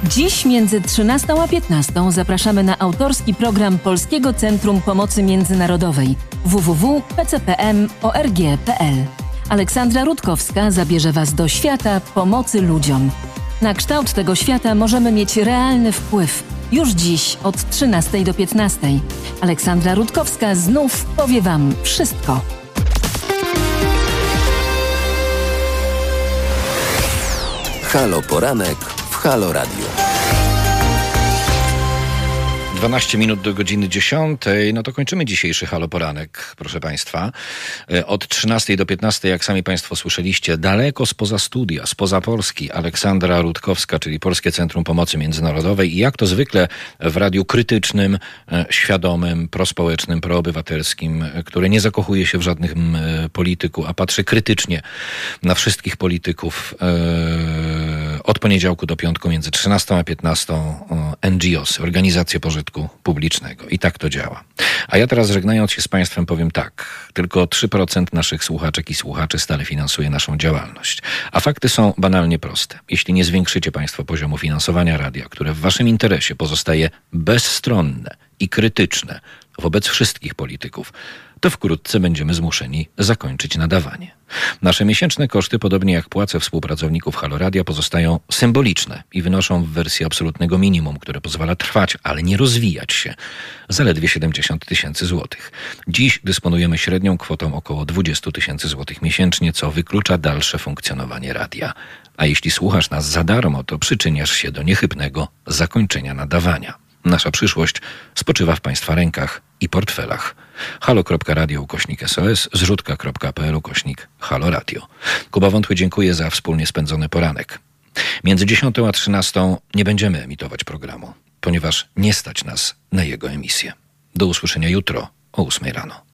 Dziś między 13 a 15 zapraszamy na autorski program Polskiego Centrum Pomocy Międzynarodowej www.pcpm.org.pl. Aleksandra Rutkowska zabierze Was do świata pomocy ludziom. Na kształt tego świata możemy mieć realny wpływ. Już dziś od 13 do 15. Aleksandra Rutkowska znów powie Wam wszystko. Halo Poranek w Halo Radio. 12 minut do godziny 10. No to kończymy dzisiejszy Halo Poranek, proszę Państwa. E, od 13 do 15, jak sami Państwo słyszeliście, daleko spoza studia, spoza Polski, Aleksandra Rutkowska, czyli Polskie Centrum Pomocy Międzynarodowej i jak to zwykle w radiu krytycznym, e, świadomym, prospołecznym, proobywatelskim, e, które nie zakochuje się w żadnym polityku, a patrzy krytycznie na wszystkich polityków Od poniedziałku do piątku między 13 a 15 NGOs, organizacje pożytku publicznego. I tak to działa. A ja teraz żegnając się z Państwem powiem tak. Tylko 3% naszych słuchaczek i słuchaczy stale finansuje naszą działalność. A fakty są banalnie proste. Jeśli nie zwiększycie Państwo poziomu finansowania radia, które w Waszym interesie pozostaje bezstronne i krytyczne wobec wszystkich polityków, to wkrótce będziemy zmuszeni zakończyć nadawanie. Nasze miesięczne koszty, podobnie jak płace współpracowników Haloradia, pozostają symboliczne i wynoszą w wersji absolutnego minimum, które pozwala trwać, ale nie rozwijać się, zaledwie 70 tysięcy złotych. Dziś dysponujemy średnią kwotą około 20 tysięcy złotych miesięcznie, co wyklucza dalsze funkcjonowanie radia. A jeśli słuchasz nas za darmo, to przyczyniasz się do niechybnego zakończenia nadawania. Nasza przyszłość spoczywa w Państwa rękach i portfelach. halo.radio ukośnik SOS, zrzutka.pl ukośnik halo radio. Kuba Wątły dziękuję za wspólnie spędzony poranek. Między 10 a 13 nie będziemy emitować programu, ponieważ nie stać nas na jego emisję. Do usłyszenia jutro o 8 rano.